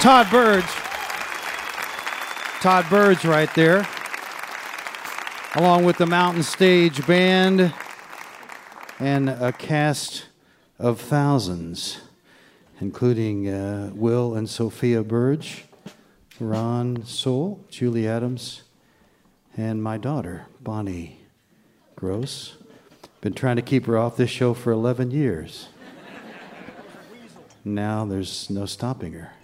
Todd Burge. Todd Burge right there. Along with the Mountain Stage Band and a cast of thousands, including uh, Will and Sophia Burge, Ron Sowell, Julie Adams, and my daughter, Bonnie Groce. Been trying to keep her off this show for 11 years. Now there's no stopping her.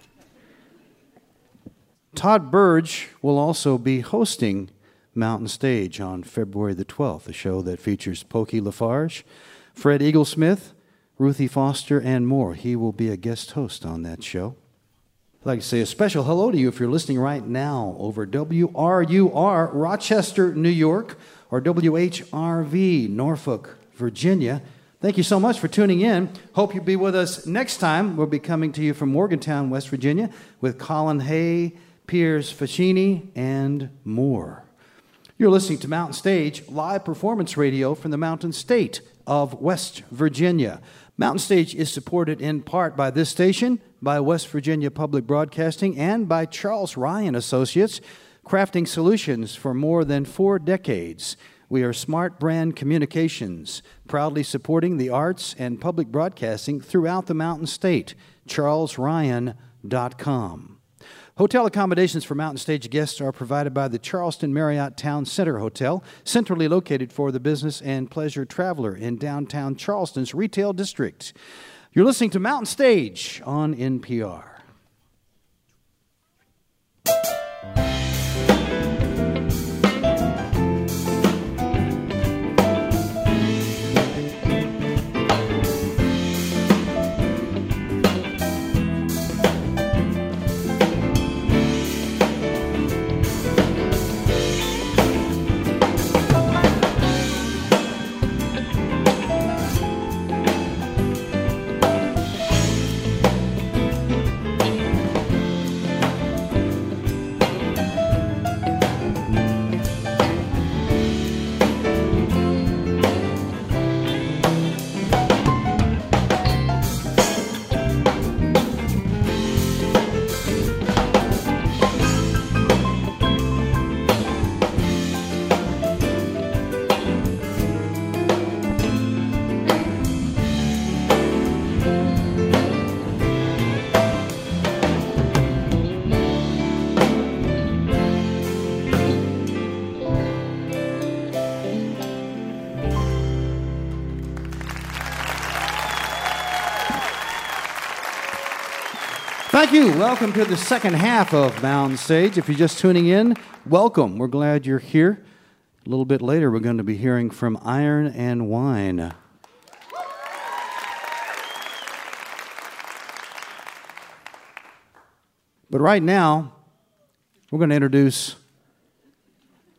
Todd Burge will also be hosting Mountain Stage on February the 12th, a show that features Pokey LaFarge, Fred Eaglesmith, Ruthie Foster, and more. He will be a guest host on that show. I'd like to say a special hello to you if you're listening right now over WRUR, Rochester, New York, or WHRV, Norfolk, Virginia. Thank you so much for tuning in. Hope you'll be with us next time. We'll be coming to you from Morgantown, West Virginia, with Colin Hay, Piers Faccini, and more. You're listening to Mountain Stage, live performance radio from the Mountain State of West Virginia. Mountain Stage is supported in part by this station, by West Virginia Public Broadcasting, and by Charles Ryan Associates, crafting solutions for more than four decades. We are Smart Brand Communications, proudly supporting the arts and public broadcasting throughout the Mountain State. CharlesRyan.com. Hotel accommodations for Mountain Stage guests are provided by the Charleston Marriott Town Center Hotel, centrally located for the business and pleasure traveler in downtown Charleston's retail district. You're listening to Mountain Stage on NPR. Thank you. Welcome to the second half of Mountain Stage. If you're just tuning in, welcome. We're glad you're here. A little bit later, we're going to be hearing from Iron and Wine. But right now, we're going to introduce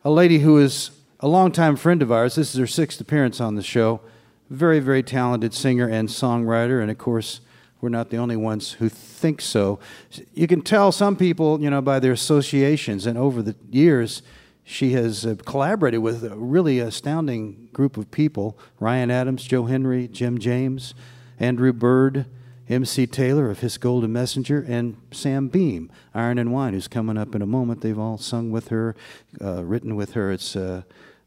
a lady who is a longtime friend of ours. This is her sixth appearance on the show. Very, very talented singer and songwriter, and of course, we're not the only ones who think so. You can tell some people, you know, by their associations, and over the years, she has uh, collaborated with a really astounding group of people Ryan Adams, Joe Henry, Jim James, Andrew Bird, MC Taylor of Hiss Golden Messenger, and Sam Beam, Iron and Wine, who's coming up in a moment. They've all sung with her, uh, written with her. It's uh,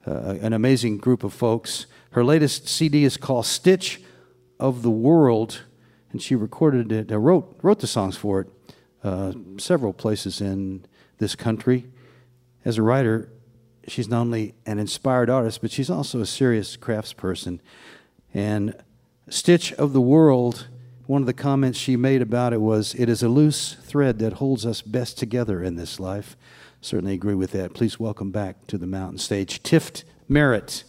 uh, an amazing group of folks. Her latest CD is called Stitch of the World and she recorded it, uh, wrote wrote the songs for it, uh, several places in this country. As a writer, she's not only an inspired artist, but she's also a serious craftsperson. And Stitch of the World, one of the comments she made about it was, "It is a loose thread that holds us best together in this life." Certainly agree with that. Please welcome back to the mountain stage, Tift Merritt.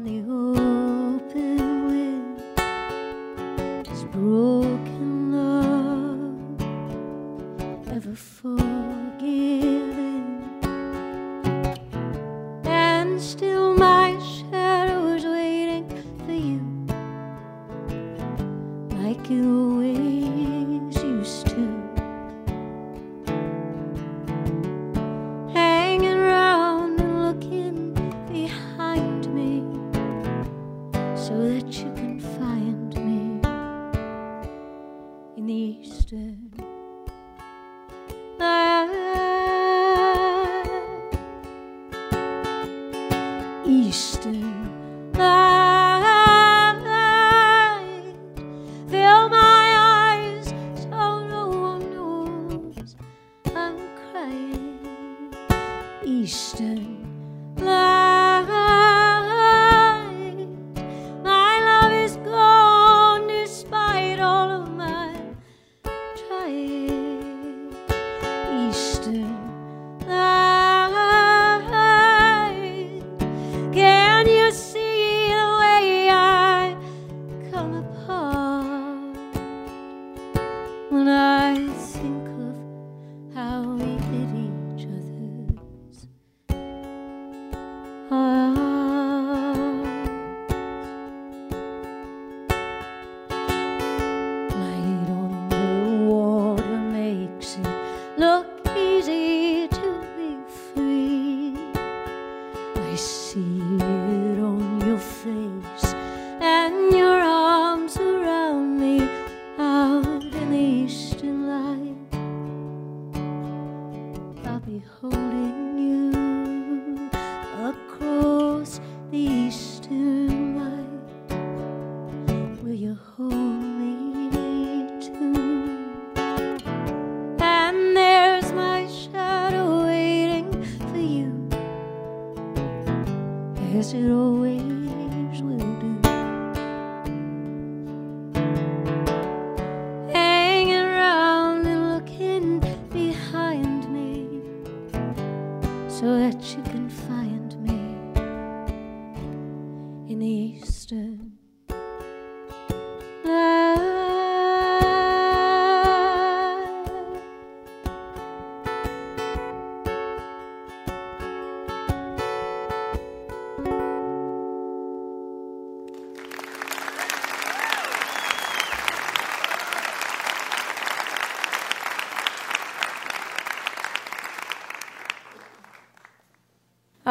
on you.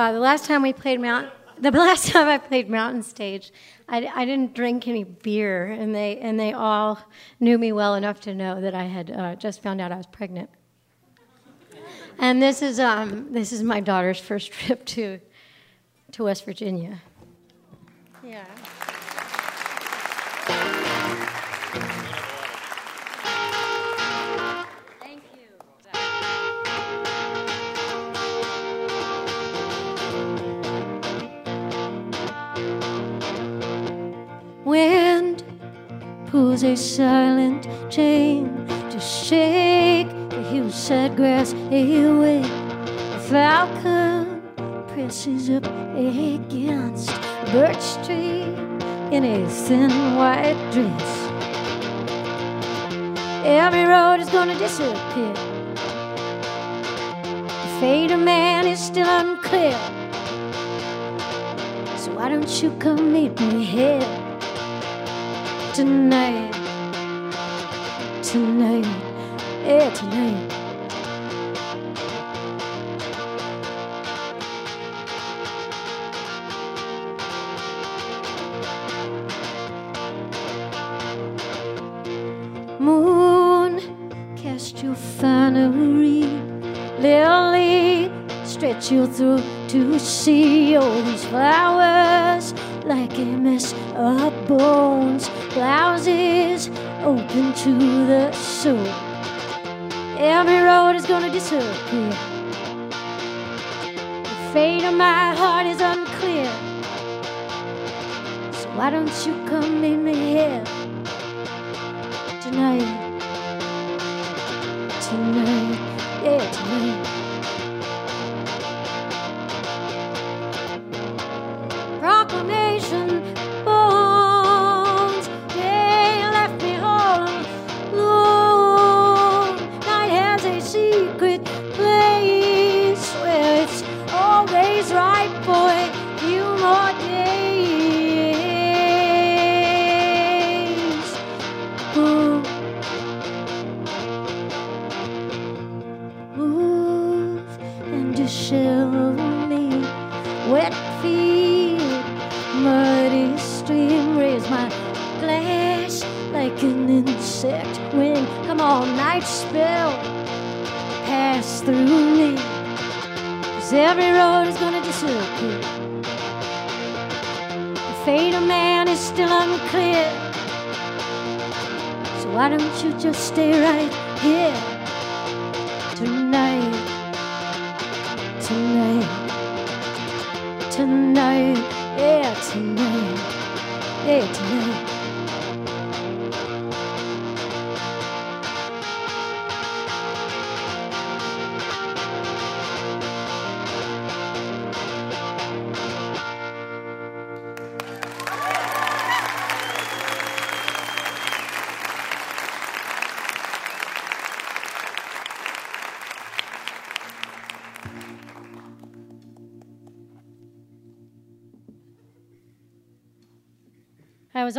Uh, the last time we played Mount, the [LAUGHS] last time I played Mountain Stage, I, I, didn't drink any beer, and they and they all knew me well enough to know that I had uh, just found out I was pregnant. And this is um, this is my daughter's first [LAUGHS] trip to to West Virginia. Yeah. shame to shake the hillside grass away. a falcon presses up against a birch tree in a thin white dress. Every road is gonna disappear. The fate of man is still unclear. So why don't you come meet me here tonight? Tonight, yeah, tonight. Moon, cast your finery. Lily, stretch your throat to see why don't you come me here? Tonight,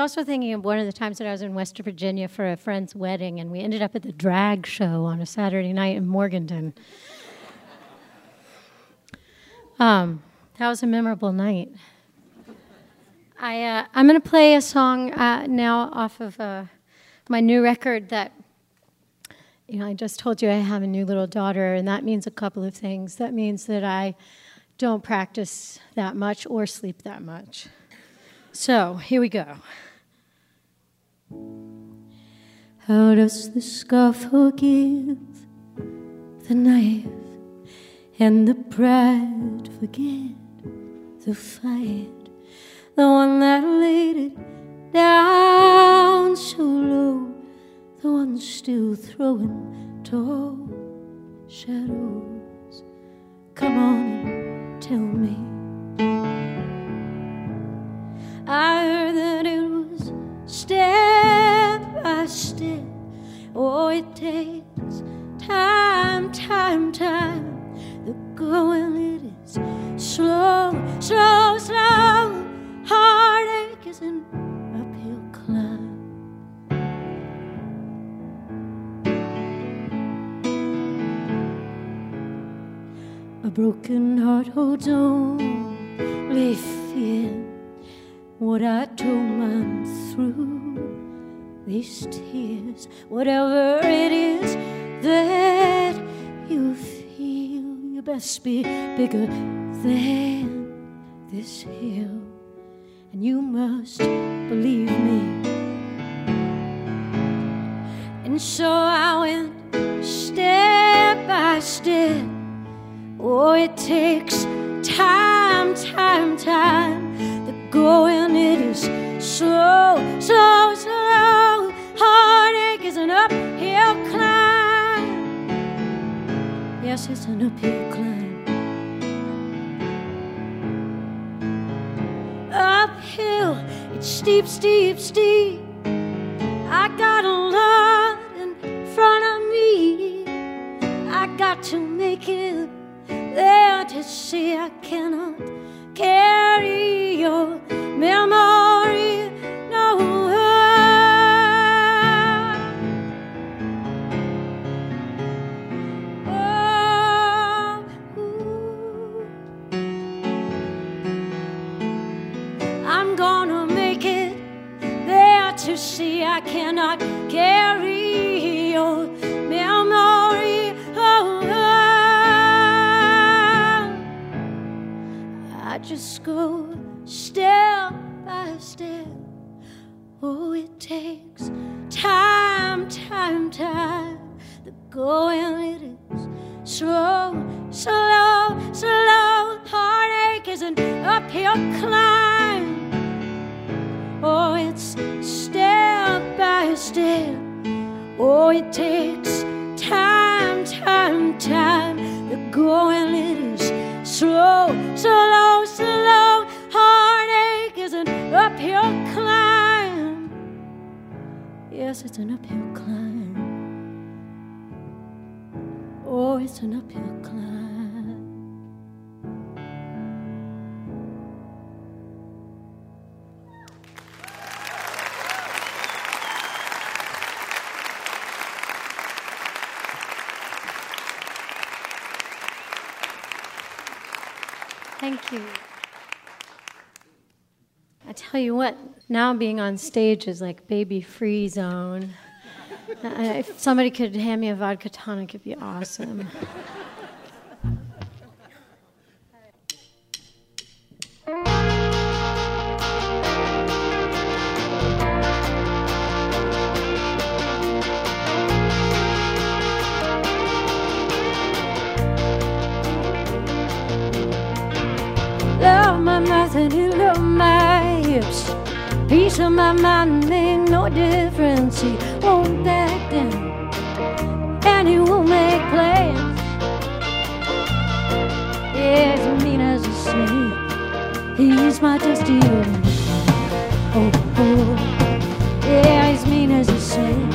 also thinking of one of the times that I was in West Virginia for a friend's wedding, and we ended up at the drag show on a Saturday night in Morgantown. Um, that was a memorable night. I, uh, I'm going to play a song uh, now off of uh, my new record that, you know, I just told you I have a new little daughter, and that means a couple of things. That means that I don't practice that much or sleep that much. So here we go. How does the scar forgive the knife and the pride forget the fight? The one that laid it down so low, the one still throwing tall shadows. Come on and tell me. I heard that it was step by step. Oh, it takes time, time, time. The going it is slow, slow, slow. Heartache is an uphill climb. A broken heart holds only fear. What I told mine through these tears, whatever it is that you feel, you best be bigger than this hill, and you must believe me. And so I went step by step. Oh, it takes time, time, time. Going it is slow, slow, slow. Heartache is an uphill climb. Yes, it's an uphill climb. Uphill, it's steep, steep, steep. I got a lot in front of me. I got to make it there to see I cannot carry your memory nowhere. Oh. I'm gonna make it there to see I cannot carry your memory. Just go step by step. Oh, it takes time, time, time. The going it is slow, slow, slow. Heartache is an uphill climb. Oh, it's step by step. Oh, it takes time, time, time. The going it is slow, slow, slow. Heartache is an uphill climb. Yes, it's an uphill climb. Oh, it's an uphill climb. Tell you what, now being on stage is like baby free zone. Uh, if somebody could hand me a vodka tonic, it'd be awesome. Love my mouth and you love my. Piece of my mind make no difference. He won't back down and he won't make plans. Yeah, as mean as a snake, he's my dusty man. Oh, oh, yeah, as mean as a snake,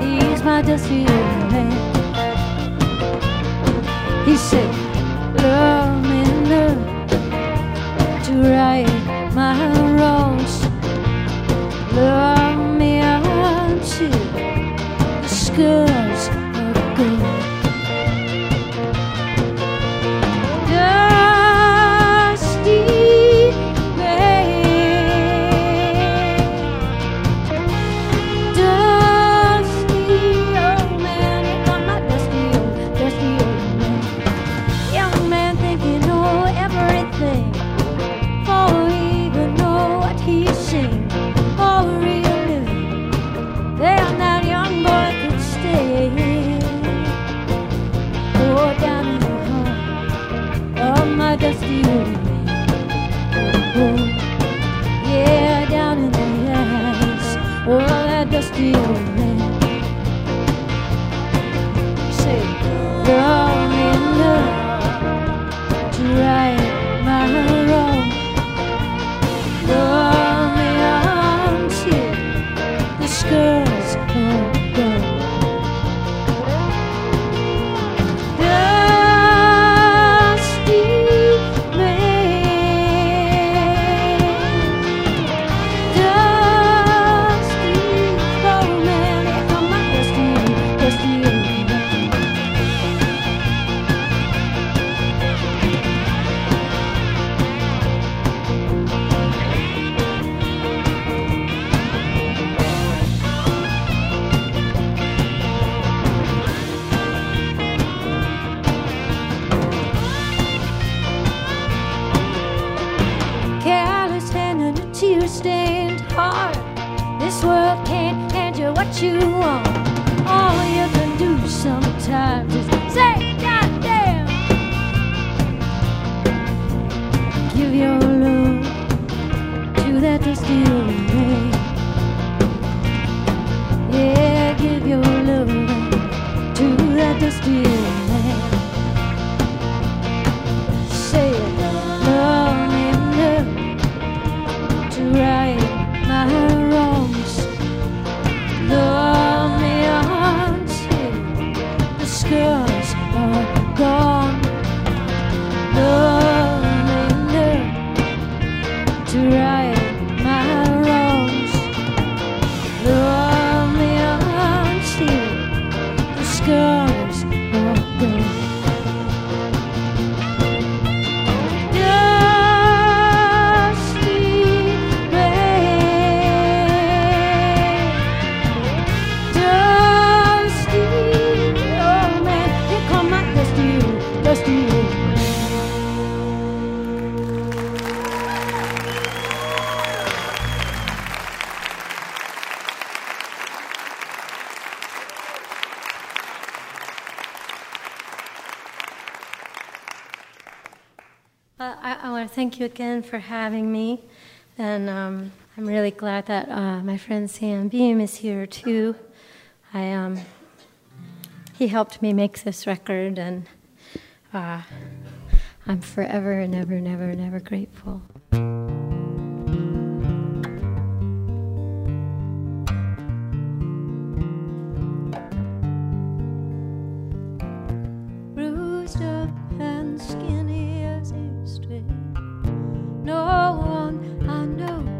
he's my dusty man. He said, Love me, love to right my the thank you again for having me. And um, I'm really glad that uh, my friend Sam Beam is here too. I, um, he helped me make this record, and uh, I'm forever and ever, never, never grateful.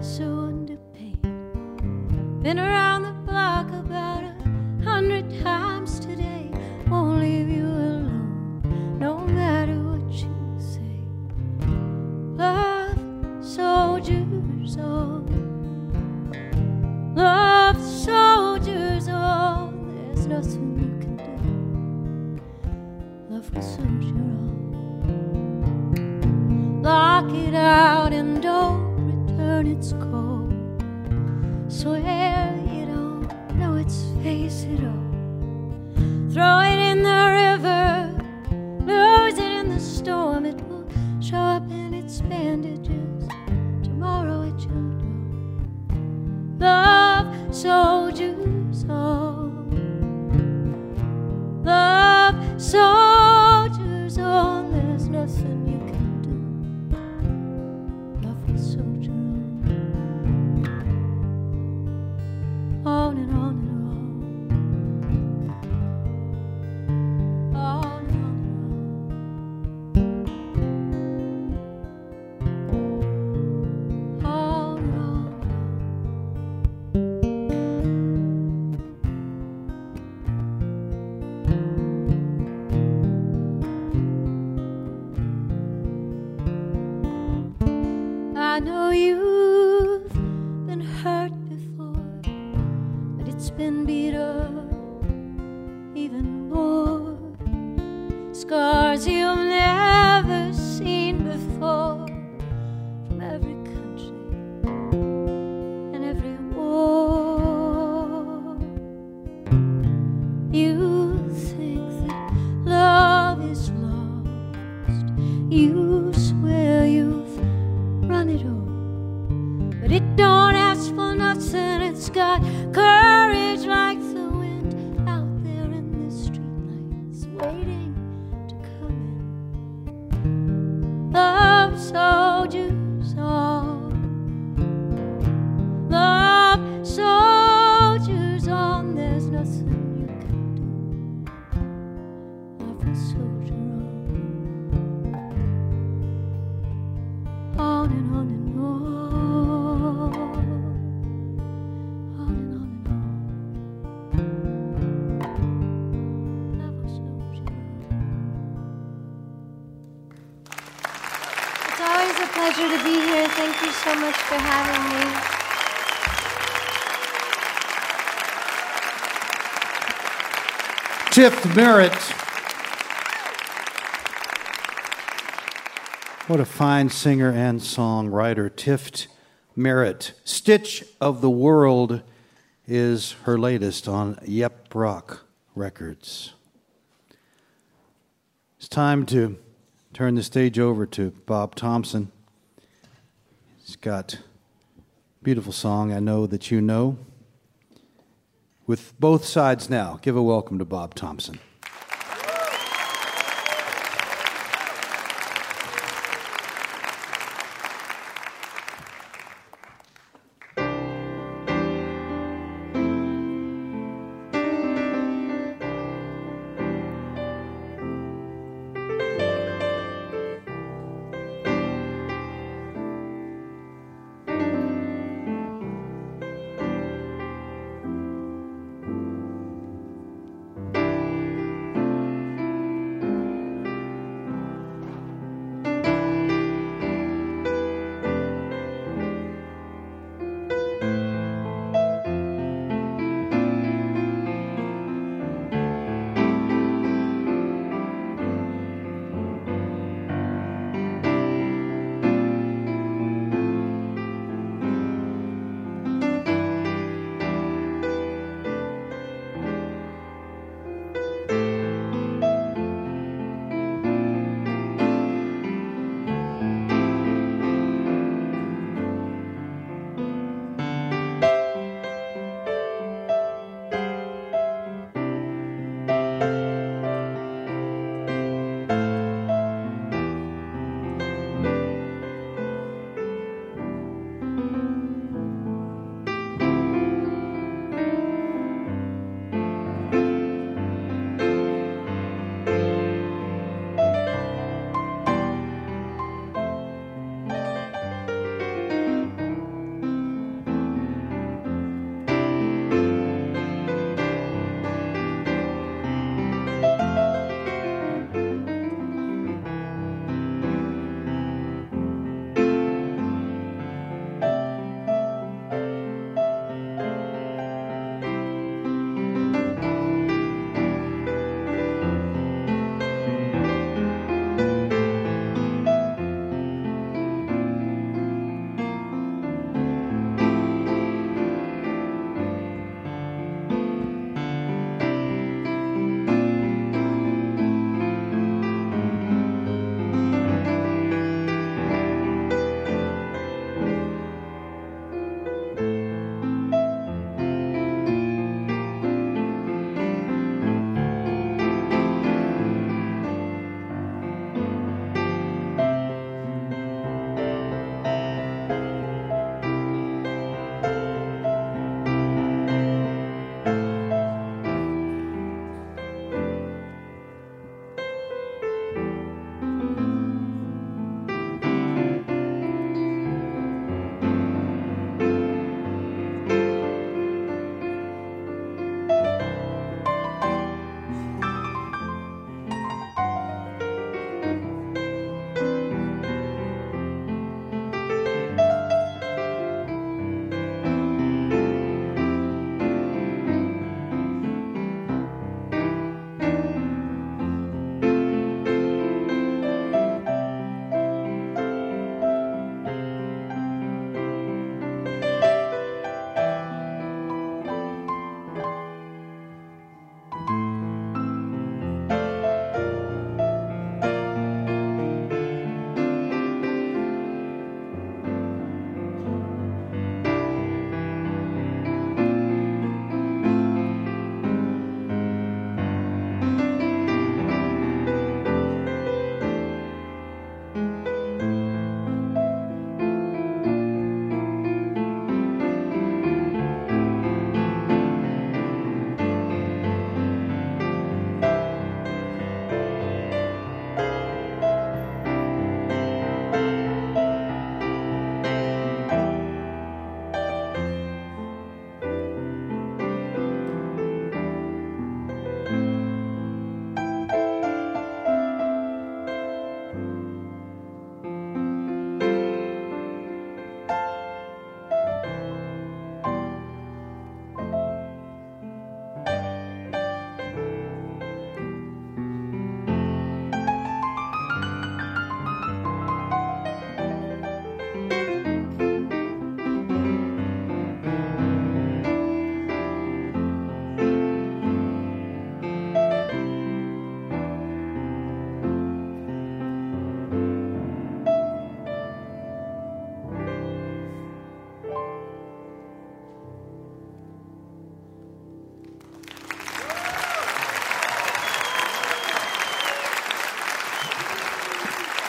So underpaid. Been around the block about a hundred times today. Won't leave you alone, no matter what you say. Love soldiers on. Love soldiers on. There's nothing you can do. Love will soldier on. Lock it out its call. Swear you don't know its face at all. Throw it in the river, lose it in the storm. It will show up in its bandages tomorrow at your door. Love soldiers on. Love soldiers on. There's nothing On Tift Merritt. What a fine singer and songwriter, Tift Merritt. Stitch of the World is her latest on Yep Rock Records. It's time to turn the stage over to Bob Thompson. He's got a beautiful song I know that you know. With both sides now, give a welcome to Bob Thompson.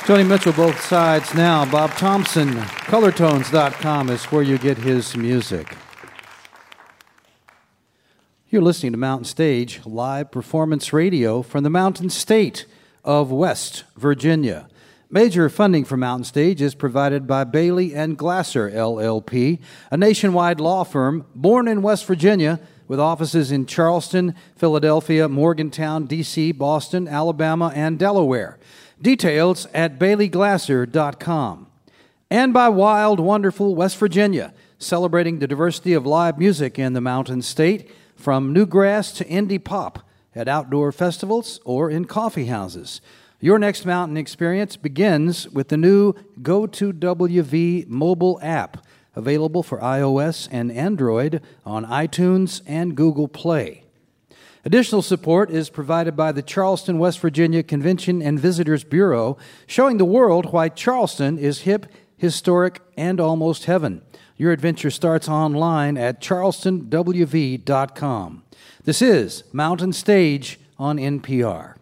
Joni Mitchell, both sides now. Bob Thompson, colortones.com is where you get his music. You're listening to Mountain Stage, live performance radio from the Mountain State of West Virginia. Major funding for Mountain Stage is provided by Bailey and Glasser LLP, a nationwide law firm born in West Virginia with offices in Charleston, Philadelphia, Morgantown, D.C., Boston, Alabama, and Delaware. Details at baileyglasser.com. And by Wild, Wonderful West Virginia, celebrating the diversity of live music in the Mountain State from newgrass to indie pop at outdoor festivals or in coffee houses. Your next mountain experience begins with the new Go2WV mobile app, available for iOS and Android on iTunes and Google Play. Additional support is provided by the Charleston, West Virginia Convention and Visitors Bureau, showing the world why Charleston is hip, historic, and almost heaven. Your adventure starts online at charlestonwv.com. This is Mountain Stage on NPR.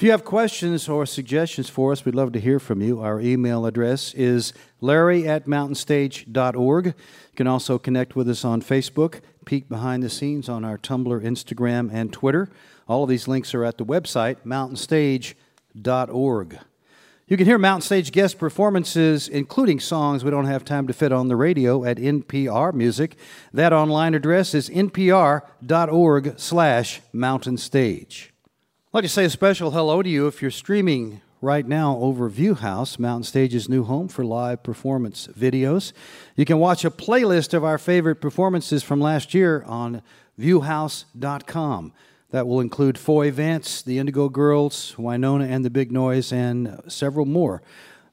If you have questions or suggestions for us, we'd love to hear from you. Our email address is larry at mountainstage.org. You can also connect with us on Facebook, peek behind the scenes on our Tumblr, Instagram, and Twitter. All of these links are at the website, mountainstage.org. You can hear Mountain Stage guest performances, including songs we don't have time to fit on the radio, at NPR Music. That online address is npr.org slash mountainstage. I'd like to say a special hello to you if you're streaming right now over VuHaus, Mountain Stage's new home for live performance videos. You can watch a playlist of our favorite performances from last year on vuhaus.com. That will include Foy Vance, the Indigo Girls, Wynonna and the Big Noise, and several more.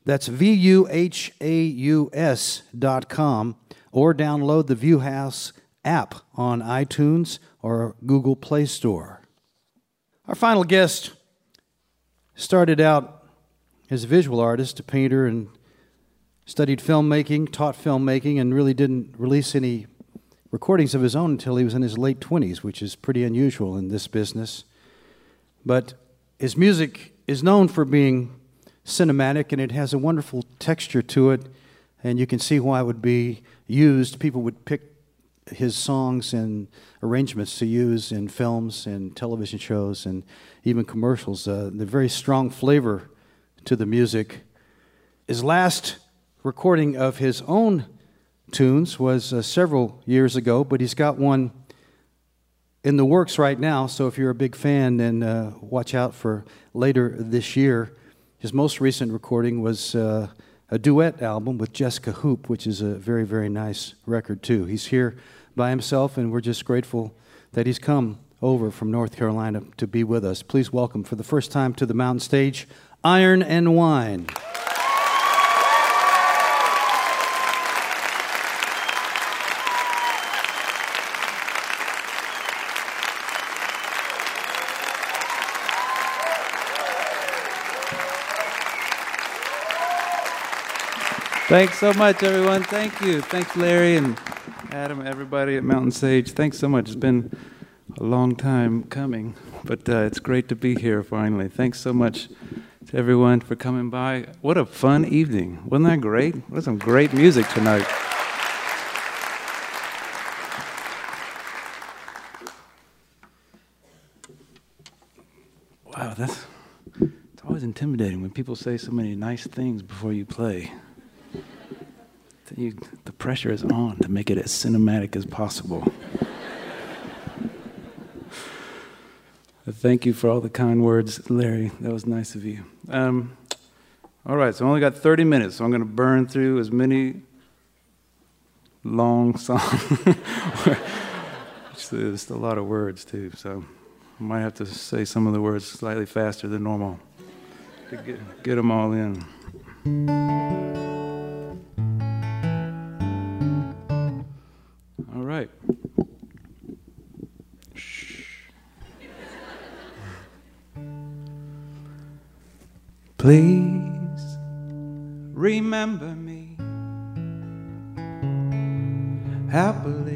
That's V U H A U S dot com, or download the VuHaus app on iTunes or Google Play Store. Our final guest started out as a visual artist, a painter, and studied filmmaking, taught filmmaking, and really didn't release any recordings of his own until he was in his late 20s, which is pretty unusual in this business. But his music is known for being cinematic and it has a wonderful texture to it, and you can see why it would be used. People would pick his songs and arrangements to use in films and television shows and even commercials. Uh, the very strong flavor to the music. His last recording of his own tunes was uh, several years ago, but he's got one in the works right now. So if you're a big fan, then uh, watch out for later this year. His most recent recording was uh, a duet album with Jesca Hoop, which is a very, very nice record, too. He's here by himself, and we're just grateful that he's come over from North Carolina to be with us. Please welcome for the first time to the mountain stage, Iron and Wine. Thanks so much, everyone. Thank you. Thanks, Larry and Adam, everybody at Mountain Stage. Thanks so much. It's been a long time coming, but uh, it's great to be here finally. Thanks so much to everyone for coming by. What a fun evening. Wasn't that great? What some great music tonight. Wow, that's it's always intimidating when people say so many nice things before you play. You, the pressure is on to make it as cinematic as possible. Thank you for all the kind words, Larry. That was nice of you. Um, all right, so I only got 30 minutes, so I'm going to burn through as many long songs. [LAUGHS] It's a lot of words, too, so I might have to say some of the words slightly faster than normal to get, get them all in. Please. Remember me. Happily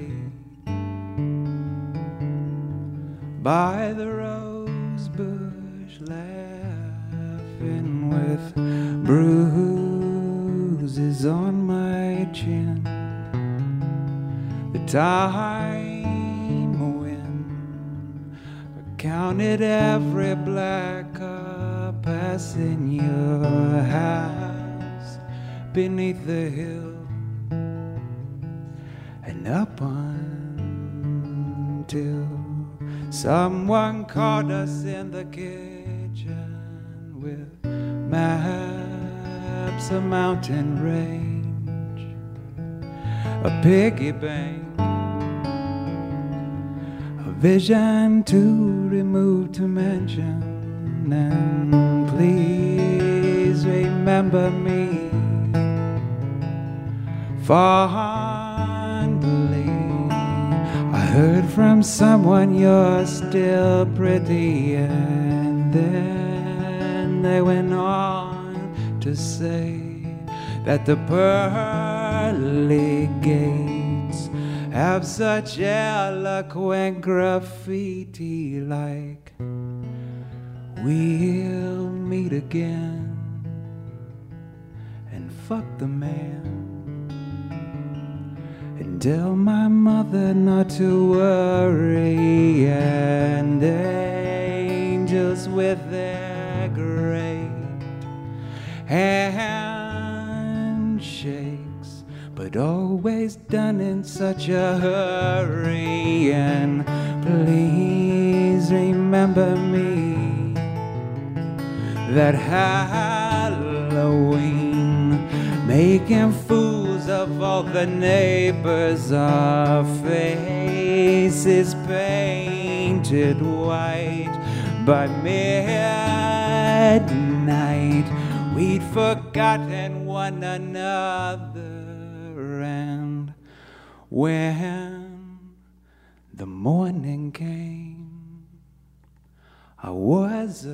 mountain range, a piggy bank, a vision to remove to mention, and please remember me fondly. I heard from someone you're still pretty, and then they went on to say that the pearly gates have such eloquent graffiti like we'll meet again and fuck the man. And tell my mother not to worry and angels with their great handshakes but always done in such a hurry and please remember me. That Halloween making fools of all the neighbors our faces painted white. By midnight we'd forgotten one another and when the morning came. I was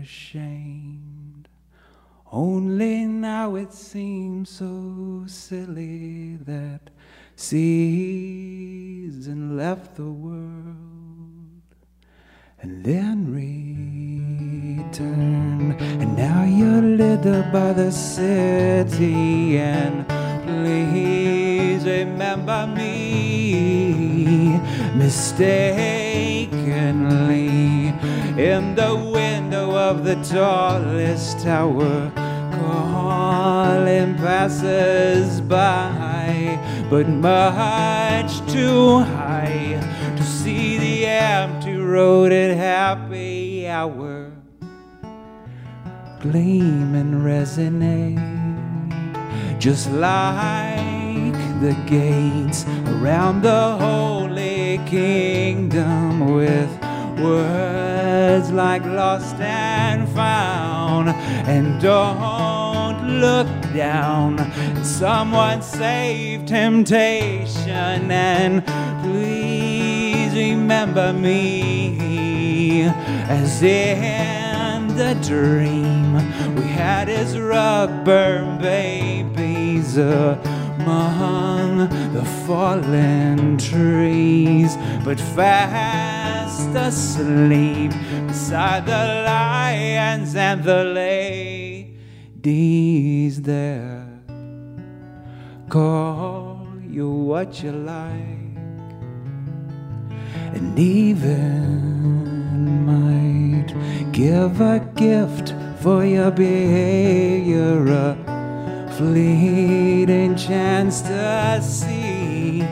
ashamed. Only now it seems so silly that season left the world and then returned. And now you're littered by the city, and please remember me mistakenly in the window of the tallest tower calling passes by, but much too high to see the empty road at happy hour gleam and resonate, just like the gates around the holy kingdom with words like lost and found. And don't look down. Someone save temptation and please remember me. As in the dream. We had as rubber babies among the fallen trees but fast asleep beside the lions and the ladies there. Call you what you like and even give a gift for your behavior, a fleeting chance to see.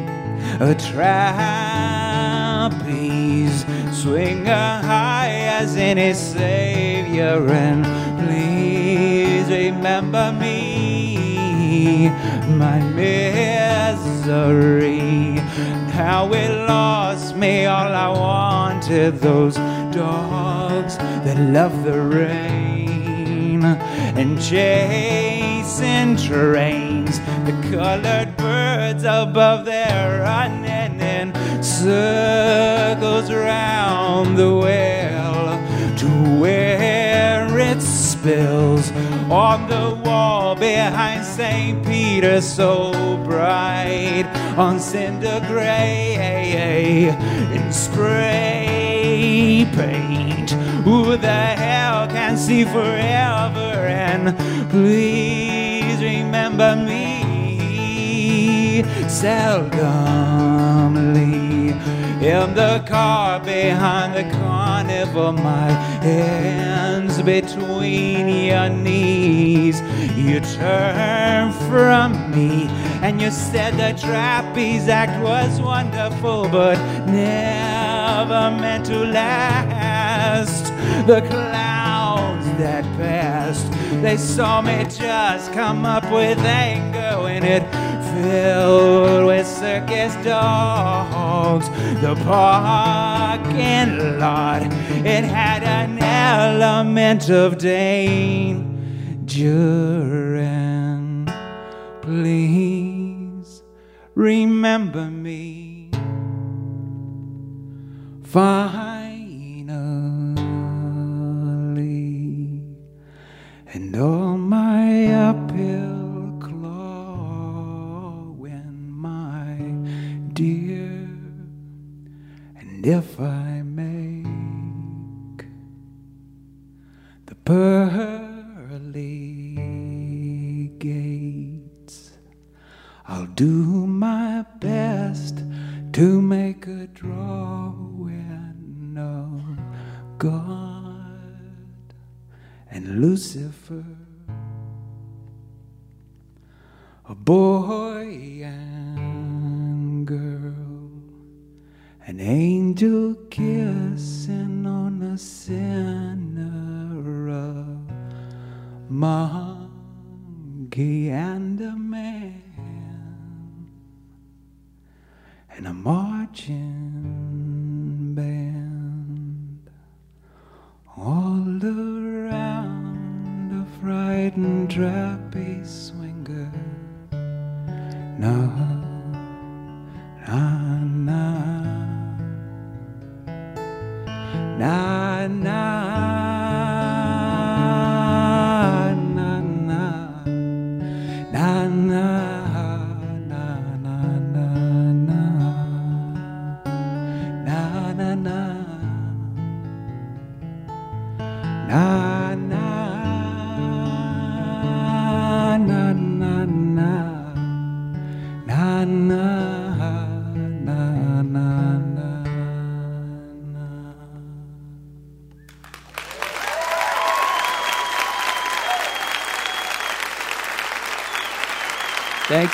A trapeze swing high as any savior, and please remember me, my misery. How it lost me. All I wanted, those dogs that love the rain and chasing trains, the colored birds above there running in circles round the well to where it spills on the wall behind St. Peter, so bright on cinder gray in spray paint. Who the hell can see forever? And please remember me seldomly in the car behind the carnival, my hands between your knees. You turned from me and you said the trapeze act was wonderful, but never meant to last. The clouds that passed, they saw me just come up with anger when it filled with circus dogs. The parking lot, it had an element of danger. And please remember me finally, and all my uphill clawing, my dear. And if I make the pearly gates, I'll do my best to make a drawing of God and Lucifer, a boy and girl, an angel kissing on a sinner, a monkey and a man and a marching all around a frightened trapeze swinger. Na na na na na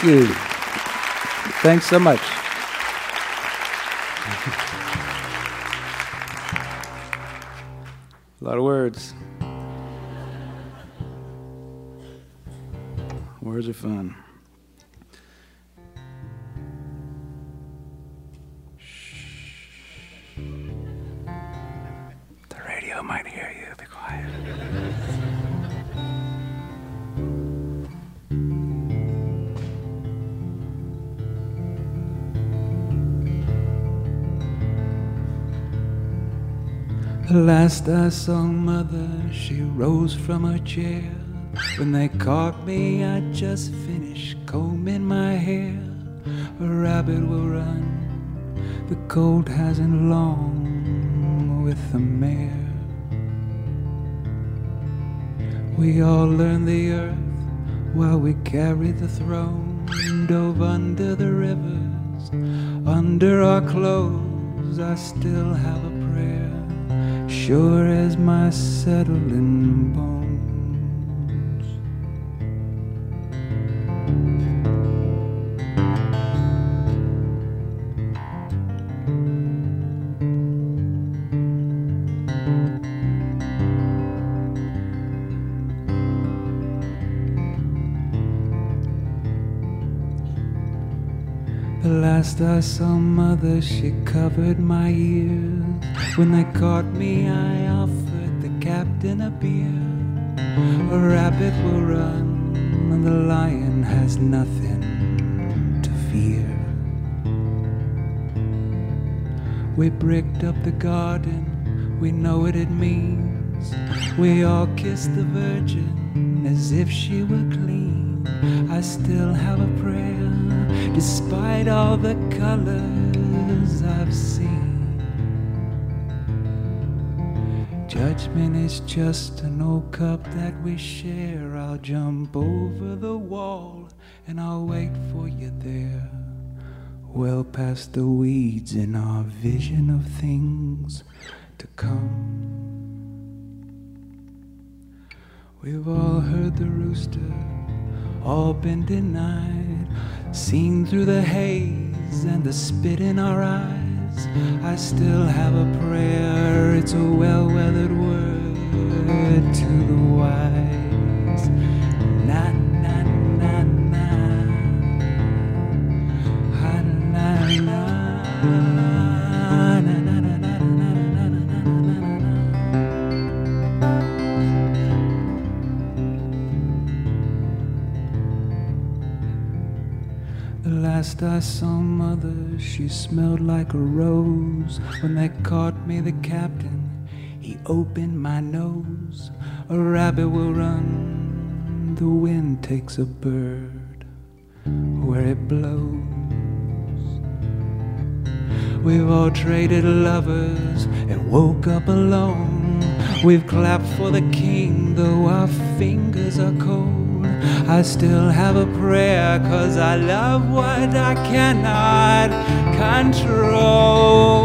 you. Thanks so much. A lot of words. Words are fun. Last I saw mother, she rose from her chair. When they caught me, I just finished combing my hair. A rabbit will run, the colt hasn't long with the mare. We all learn the earth while we carry the throne, dove under the rivers, under our clothes. I still have a. sure as my settling bones. Last I mother, she covered my ears. When they caught me, I offered the captain a beer. A rabbit will run, and the lion has nothing to fear. We bricked up the garden, we know what it means. We all kissed the Virgin as if she were clean. I still have a prayer, despite all the colors I've seen. Judgment is just an old cup that we share. I'll jump over the wall and I'll wait for you there. Well past the weeds in our vision of things to come. We've all heard the rooster, all been denied, seen through the haze and the spit in our eyes. I still have a prayer, it's a well weathered word to the wise. Last I saw mother, she smelled like a rose. When they caught me, the captain, he opened my nose. A rabbit will run, the wind takes a bird where it blows. We've all traded lovers and woke up alone. We've clapped for the king, though our fingers are cold. I still have a prayer, cause I love what I cannot control.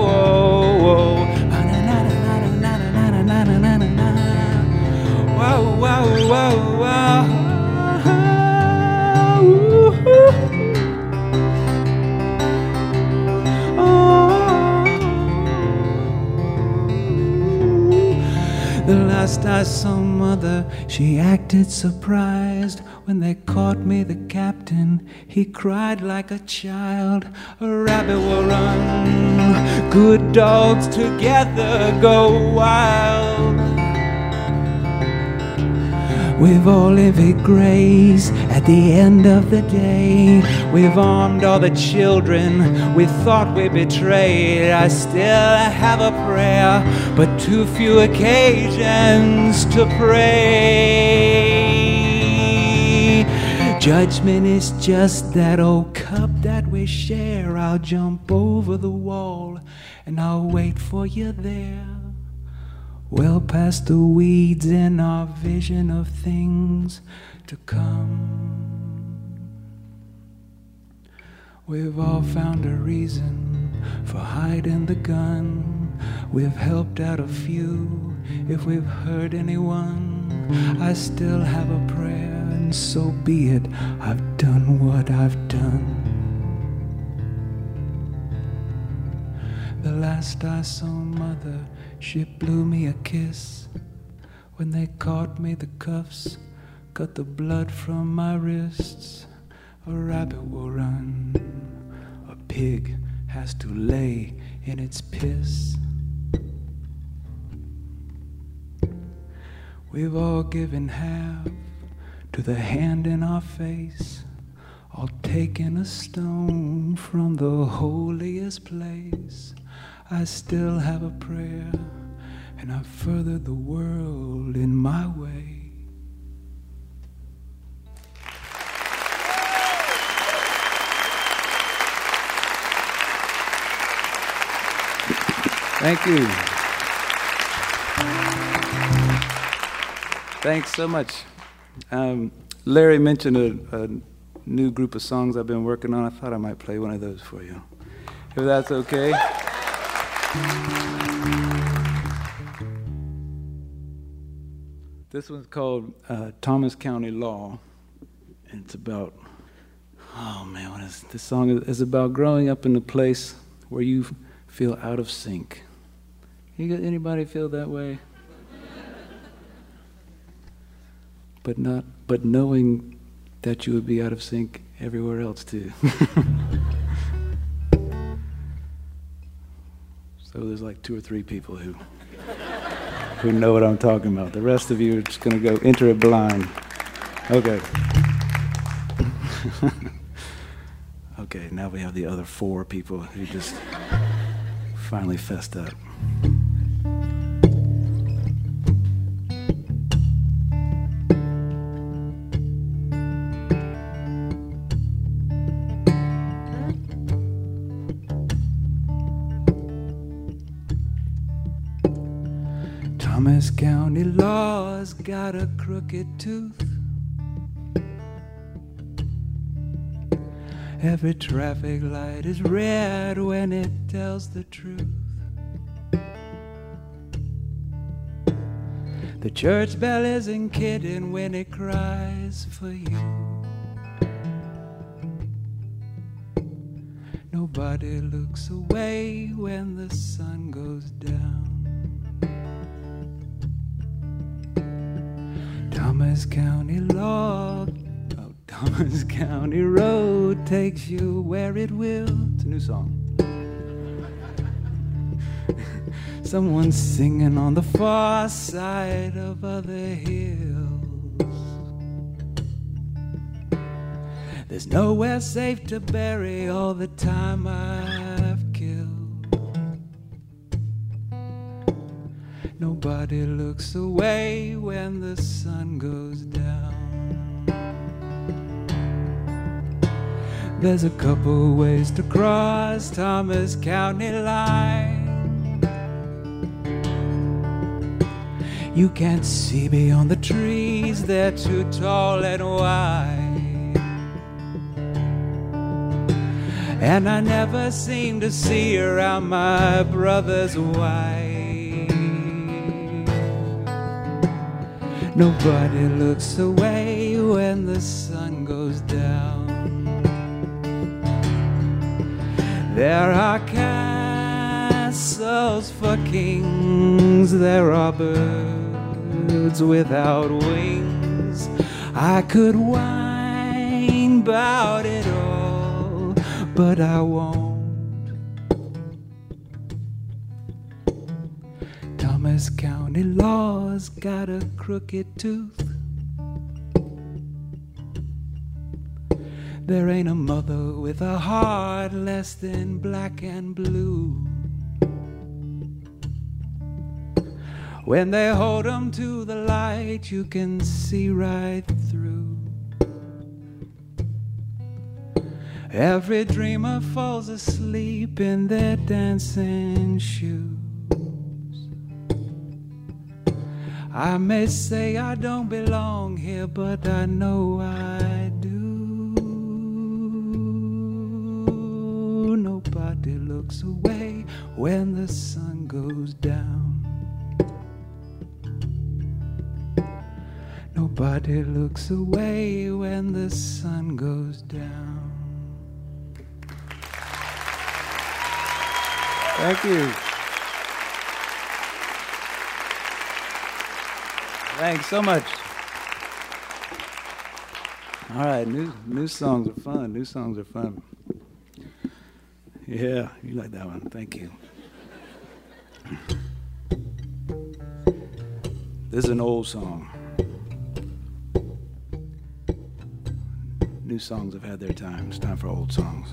Last I saw mother, she acted surprised. When they caught me, the captain, he cried like a child. A rabbit will run, good dogs together go wild. We've all lived grace at the end of the day. We've armed all the children we thought we betrayed. I still have a prayer, but too few occasions to pray. Judgment is just that old cup that we share. I'll jump over the wall and I'll wait for you there. Well past the weeds in our vision of things to come. We've all found a reason for hiding the gun. We've helped out a few if we've hurt anyone. I still have a prayer, and so be it. I've done what I've done. The last I saw mother, she blew me a kiss. When they caught me, the cuffs cut the blood from my wrists. A rabbit will run, a pig has to lay in its piss. We've all given half to the hand in our face, all taken a stone from the holiest place. I still have a prayer, and I further the world in my way. Thank you. Thanks so much. Um, Larry mentioned a, a new group of songs I've been working on. I thought I might play one of those for you, if that's okay. This one's called uh, Thomas County Law. And it's about, oh man, what is this song is, about growing up in a place where you feel out of sync. You anybody feel that way? but not, but knowing that you would be out of sync everywhere else too. [LAUGHS] so there's like two or three people who who know what I'm talking about. The rest of you are just going to go enter it blind. Okay. [LAUGHS] okay, now we have the other four people who just finally fessed up. Thomas County law's got a crooked tooth. Every traffic light is red when it tells the truth. The church bell isn't kidding when it cries for you. Nobody looks away when the sun goes down. Thomas County law, oh, Thomas [LAUGHS] County road takes you where it will. It's a new song. [LAUGHS] Someone's singing on the far side of other hills. There's nowhere safe to bury all the time I've Nobody looks away when the sun goes down. There's a couple ways to cross Thomas County line. You can't see beyond the trees, they're too tall and wide. And I never seem to see around my brother's wife. Nobody looks away when the sun goes down. There are castles for kings, there are birds without wings. I could whine about it all, but I won't. Thomas County law's got a crooked tooth. There ain't a mother with a heart less than black and blue. When they hold 'em to the light, you can see right through. Every dreamer falls asleep in their dancing shoes. I may say I don't belong here, but I know I do. Nobody looks away when the sun goes down. Nobody looks away when the sun goes down. Thank you. Thanks so much. All right, new new songs are fun. New songs are fun. Yeah, you like that one. Thank you. This is an old song. New songs have had their time. It's time for old songs.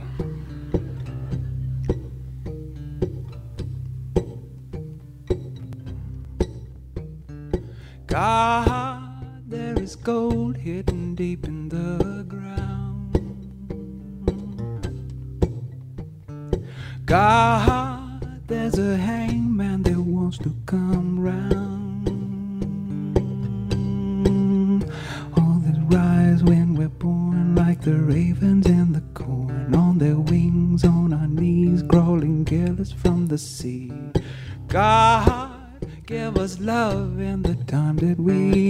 God, there is gold hidden deep in the ground. God, there's a hangman that wants to come round. All that rise when we're born, like the ravens and the give us love in the time that we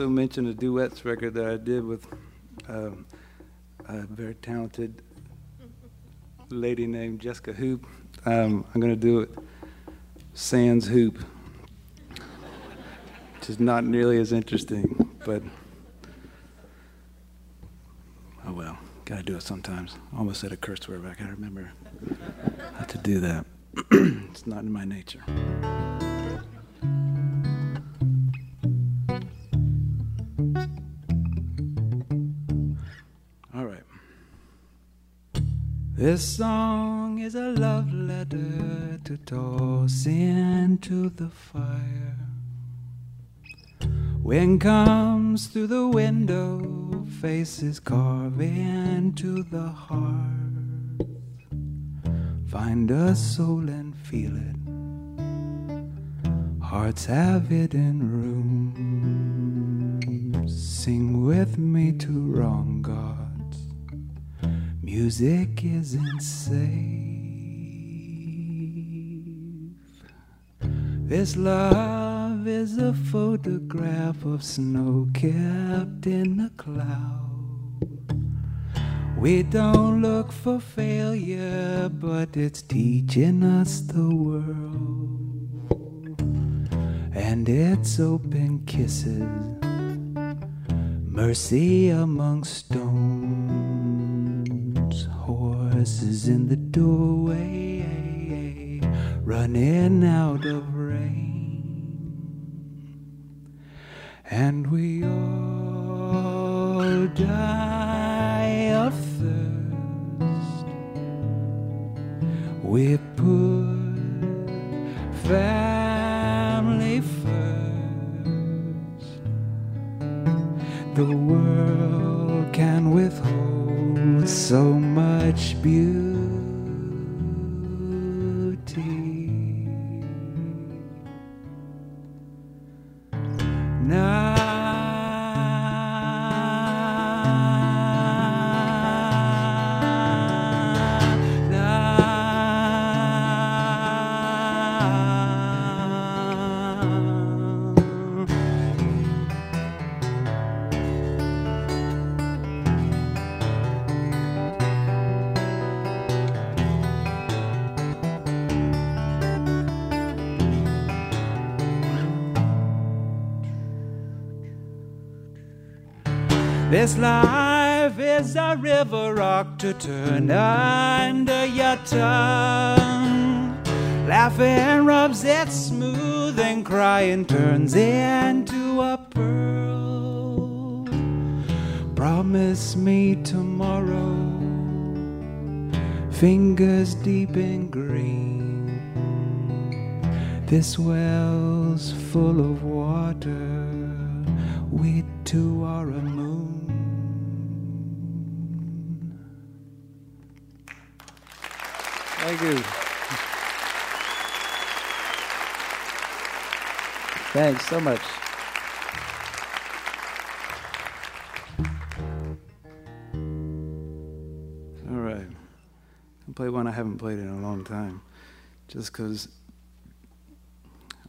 also mentioned a duets record that I did with um, a very talented lady named Jesca Hoop. Um, I'm going to do it Sans Hoop, which is not nearly as interesting, but oh well, gotta do it sometimes. Almost said a curse word, but I gotta remember how to do that. [CLEARS THROAT] it's not in my nature. This song is a love letter to toss into the fire. Wind comes through the window, faces carve into the heart. Find a soul and feel it. Hearts have hidden rooms. Sing with me to wrong gods. Music isn't safe. This love is a photograph of snow kept in the cloud. We don't look for failure, but it's teaching us the world. And it's open kisses, mercy among stones, horses in the doorway, running out of rain. And we all die of thirst. We put family first. The world beauty. Crying turns into so much. All right. I'll play one I haven't played in a long time. Just because,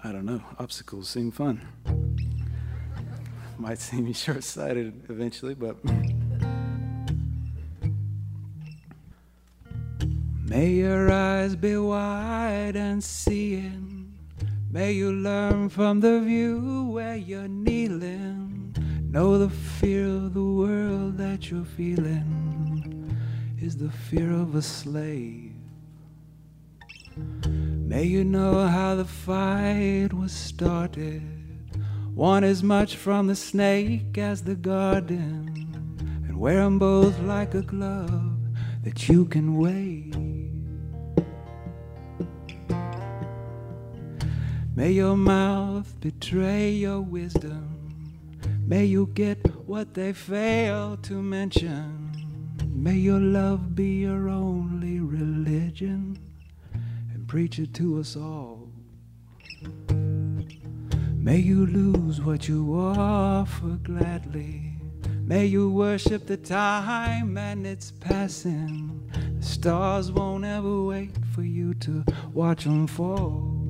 I don't know, obstacles seem fun. Might seem [LAUGHS] short sighted eventually, but. [LAUGHS] May your eyes be wide and seeing. May you learn from the view where you're kneeling. Know the fear of the world that you're feeling is the fear of a slave. May you know how the fight was started. One as much from the snake as the garden, and wear 'em both like a glove that you can wave. May your mouth betray your wisdom. May you get what they fail to mention. May your love be your only religion and preach it to us all. May you lose what you offer gladly. May you worship the time and its passing. The stars won't ever wait for you to watch them fall.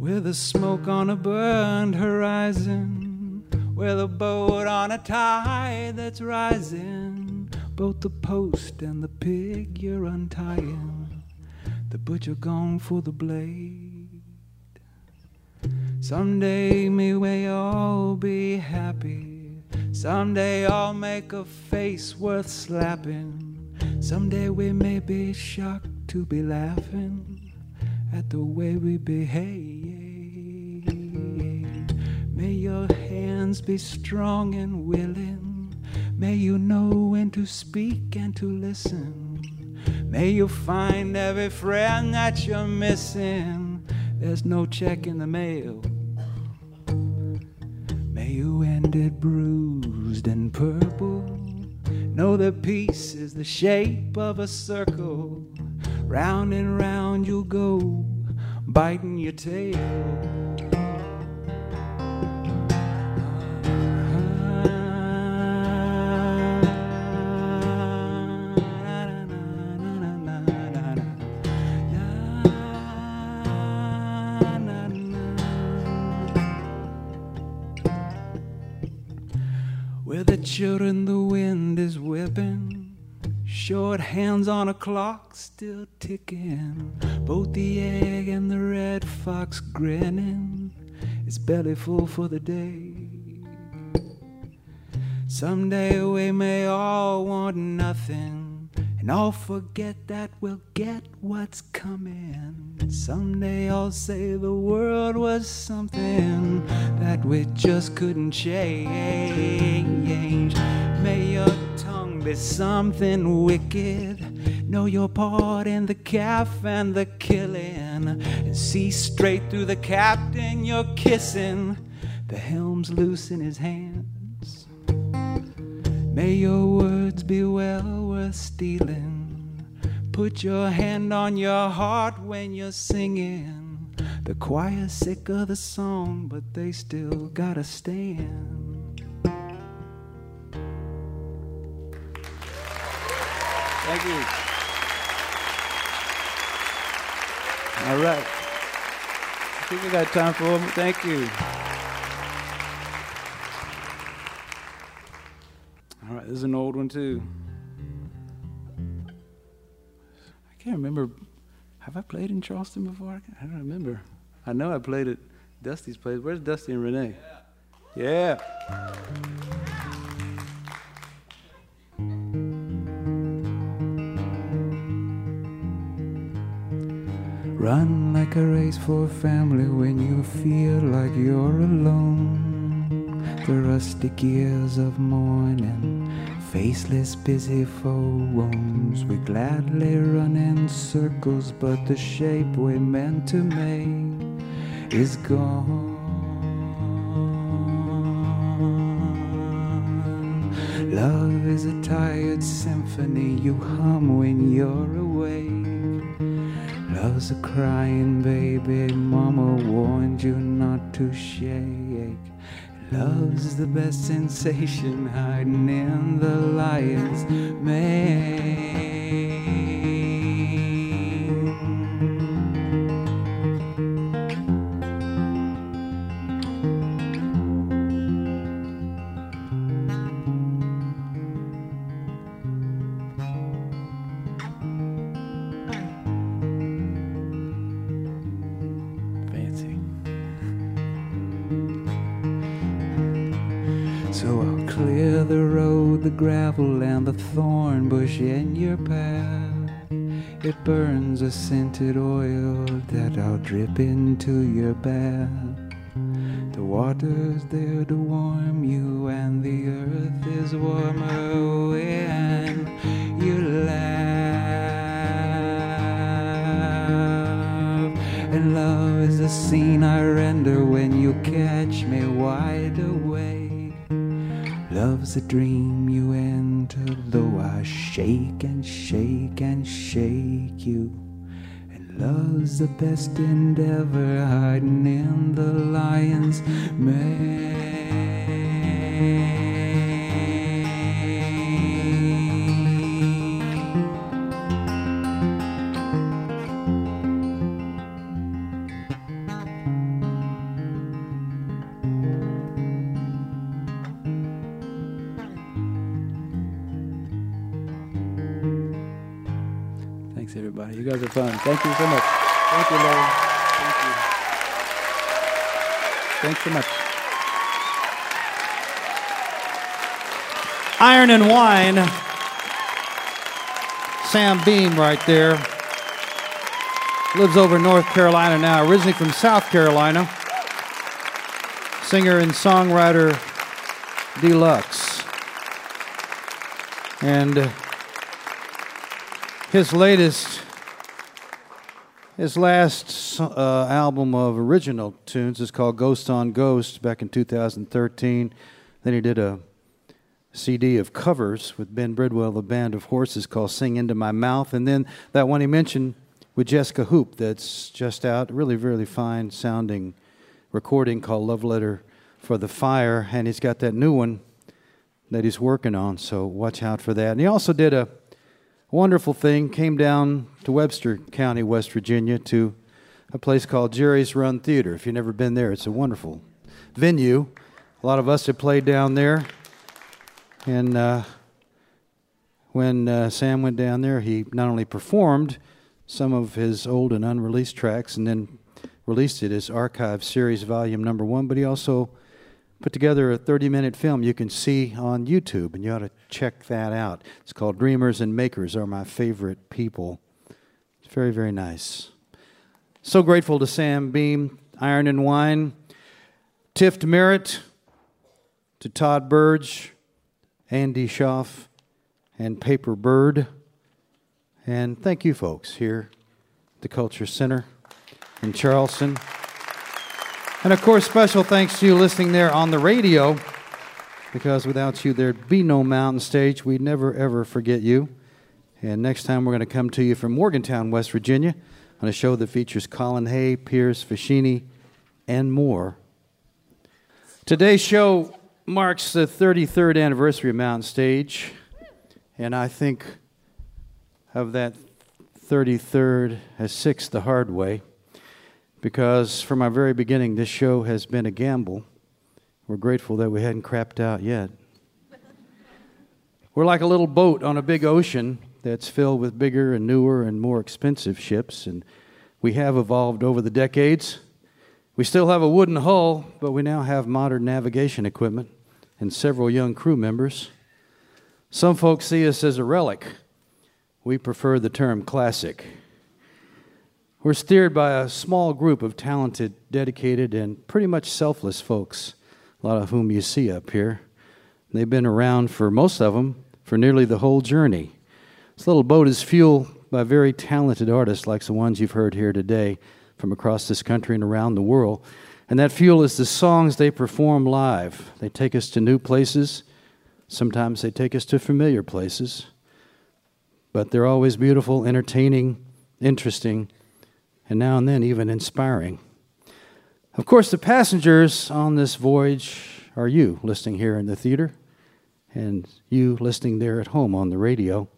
With the smoke on a burned horizon, with a boat on a tide that's rising, both the post and the pig you're untying, the butcher gone for the blade. Someday may we all be happy. Someday I'll make a face worth slapping. Someday we may be shocked to be laughing at the way we behave. May your hands be strong and willing. May you know when to speak and to listen. May you find every friend that you're missing. There's no check in the mail. May you end it bruised and purple. Know that peace is the shape of a circle. Round and round you'll go, biting your tail. The children the wind is whipping, short hands on a clock still ticking. Both the egg and the red fox grinning, its belly full for the day. Someday we may all want nothing, and I'll forget that we'll get what's coming. Someday I'll say the world was something that we just couldn't change. May your tongue be something wicked. Know your part in the calf and the killing, and see straight through the captain you're kissing. The helm's loose in his hands. May your words be well worth stealing. Put your hand on your heart when you're singing. The choir's sick of the song, but they still gotta stand. Thank you. All right. I think we got time for one. Thank you. This is an old one too. I can't remember. Have I played in Charleston before? I don't remember. I know I played at Dusty's place. Where's Dusty and Renee? Yeah. Run like a race for family when you feel like you're alone. The rustic gears of morning, faceless, busy phones. We gladly run in circles, but the shape we meant to make is gone. Love is a tired symphony you hum when you're awake. Love's a crying baby, mama warned you not to shake. Love's the best sensation hiding in the lion's mane. A scented oil that I'll drip into your bath. The water's there to warm you, and the earth is warmer when you laugh. And love is the scene I render when you catch me wide awake. Love's a dream you enter, though I shake and shake and shake you. Love's the best endeavor hiding in the lion's mane. Fun. Thank you so much. Thank you, Larry. Thank you. Thanks so much. Iron and Wine. Sam Beam right there. Lives over in North Carolina now, originally from South Carolina. Singer and songwriter deluxe. And his latest, his last uh, album of original tunes is called Ghost on Ghost back in 2013. Then he did a CD of covers with Ben Bridwell, the Band of Horses, called Sing Into My Mouth. And then that one he mentioned with Jesca Hoop that's just out, really, really fine sounding recording called Love Letter for the Fire. And he's got that new one that he's working on, so watch out for that. And he also did a wonderful thing, came down to Webster County, West Virginia, to a place called Jerry's Run Theater. If you've never been there, it's a wonderful venue. A lot of us have played down there. And uh, when uh, Sam went down there, he not only performed some of his old and unreleased tracks and then released it as Archive Series Volume Number One, but he also put together a 30 minute film you can see on YouTube, and you ought to check that out. It's called Dreamers and Makers Are My Favorite People. It's very, very nice. So grateful to Sam Beam, Iron and Wine, Tift Merritt, to Todd Burge, Andy Shauf, and Paper Bird. And thank you, folks, here at the Culture Center in Charleston. And of course, special thanks to you listening there on the radio, because without you, there'd be no mountain stage. We'd never, ever forget you. And next time, we're going to come to you from Morgantown, West Virginia, on a show that features Colin Hay, Piers Faccini, and more. Today's show marks the 33rd anniversary of Mountain Stage, and I think of that 33rd as sixth the hard way because from our very beginning, this show has been a gamble. We're grateful that we hadn't crapped out yet. We're like a little boat on a big ocean that's filled with bigger and newer and more expensive ships, and we have evolved over the decades. We still have a wooden hull, but we now have modern navigation equipment and several young crew members. Some folks see us as a relic. We prefer the term classic. We're steered by a small group of talented, dedicated, and pretty much selfless folks, a lot of whom you see up here. They've been around for most of them for nearly the whole journey. This little boat is fueled by very talented artists like the ones you've heard here today from across this country and around the world. And that fuel is the songs they perform live. They take us to new places. Sometimes they take us to familiar places. But they're always beautiful, entertaining, interesting, and now and then even inspiring. Of course, the passengers on this voyage are you listening here in the theater and you listening there at home on the radio.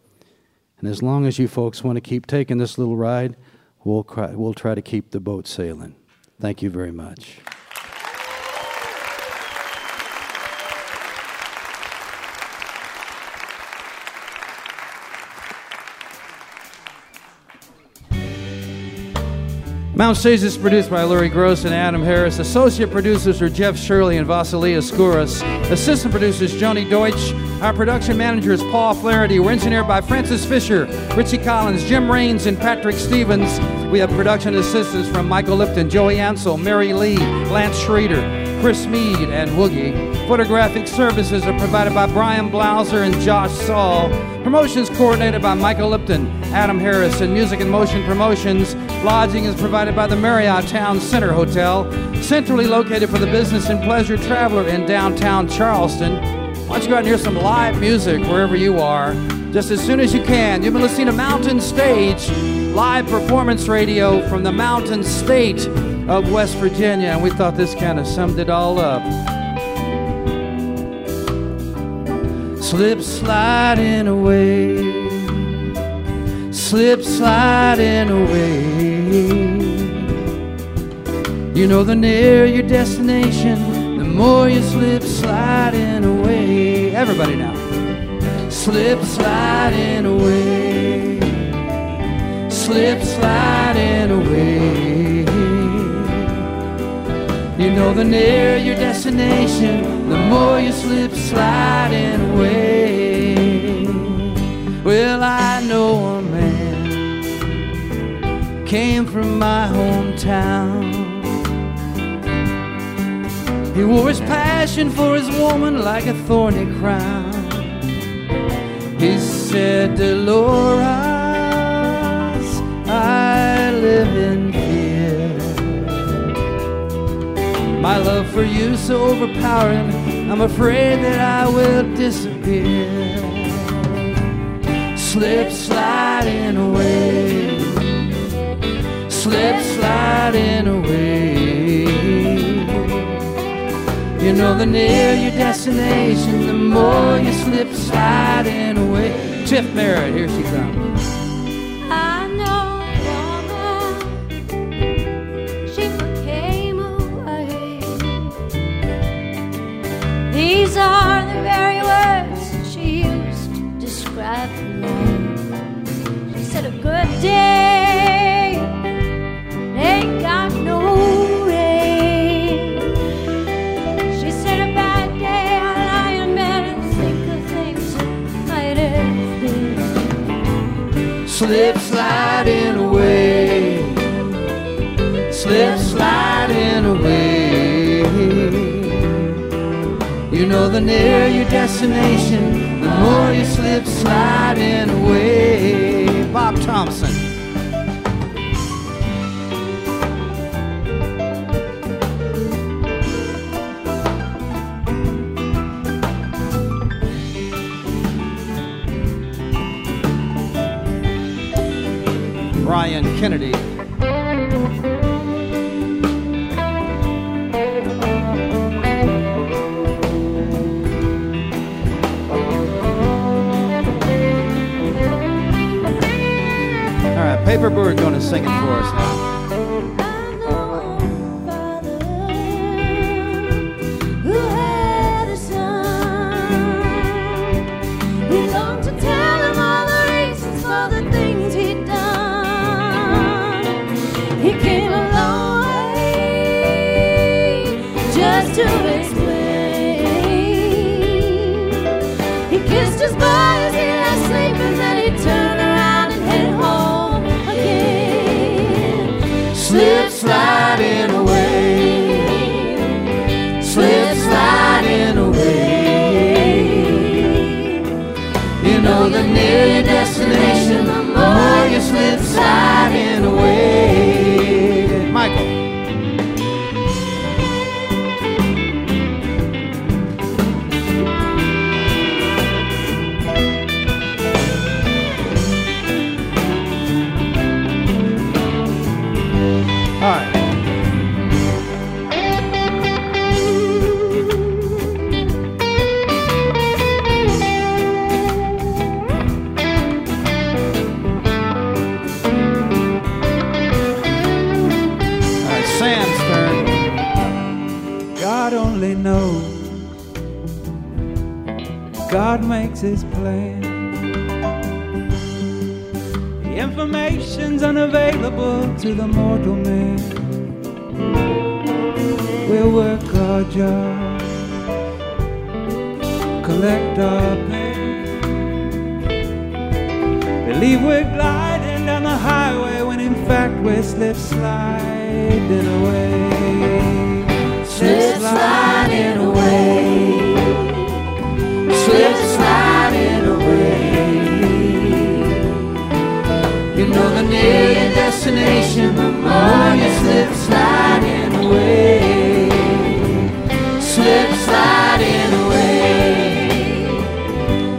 And as long as you folks want to keep taking this little ride, we'll, cry, we'll try to keep the boat sailing. Thank you very much. Mount Stage is produced by Larry Groce and Adam Harris. Associate producers are Jeff Shirley and Vasilia Skouras. Assistant producers Joni Deutsch. Our production manager is Paul Flaherty. We're engineered by Francis Fisher, Richie Collins, Jim Raines, and Patrick Stevens. We have production assistants from Michael Lipton, Joey Ansel, Mary Lee, Lance Schrader. Chris Mead and Woogie. Photographic services are provided by Brian Blauser and Josh Saul. Promotions coordinated by Michael Lipton, Adam Harris, and Music and Motion Promotions. Lodging is provided by the Marriott Town Center Hotel, centrally located for the business and pleasure traveler in downtown Charleston. Why don't you go out and hear some live music wherever you are, just as soon as you can. You've been listening to Mountain Stage, live performance radio from the Mountain State of West Virginia, and we thought this kind of summed it all up. Slip sliding away, slip sliding away. You know, the nearer your destination, the more you slip sliding away. Everybody now. Slip sliding away, slip sliding away. You know, the nearer your destination, the more you slip sliding away. Well, I know a man came from my hometown. He wore his passion for his woman like a thorny crown. He said, Dolores, My love for you so overpowering, I'm afraid that I will disappear. Slip sliding away, slip sliding away. You know, the nearer your destination, the more you slip sliding away. Tift Merritt, here she comes. Slip sliding away, slip sliding away. You know, the nearer your destination, the more you slip sliding away. Bob Thompson. Kennedy. Paper going to sing it for us now. Unavailable to the mortal man. We'll work our job, collect our pay. Believe we're gliding down the highway when in fact we're slip sliding away. Slip sliding away. Slip You know the nearer your destination, the more you slip sliding away. Slip sliding away.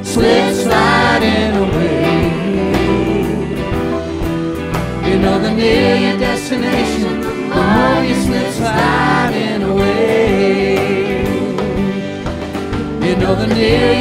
Slip sliding away. You know the nearer your destination, the more you slip sliding away. You know the nearer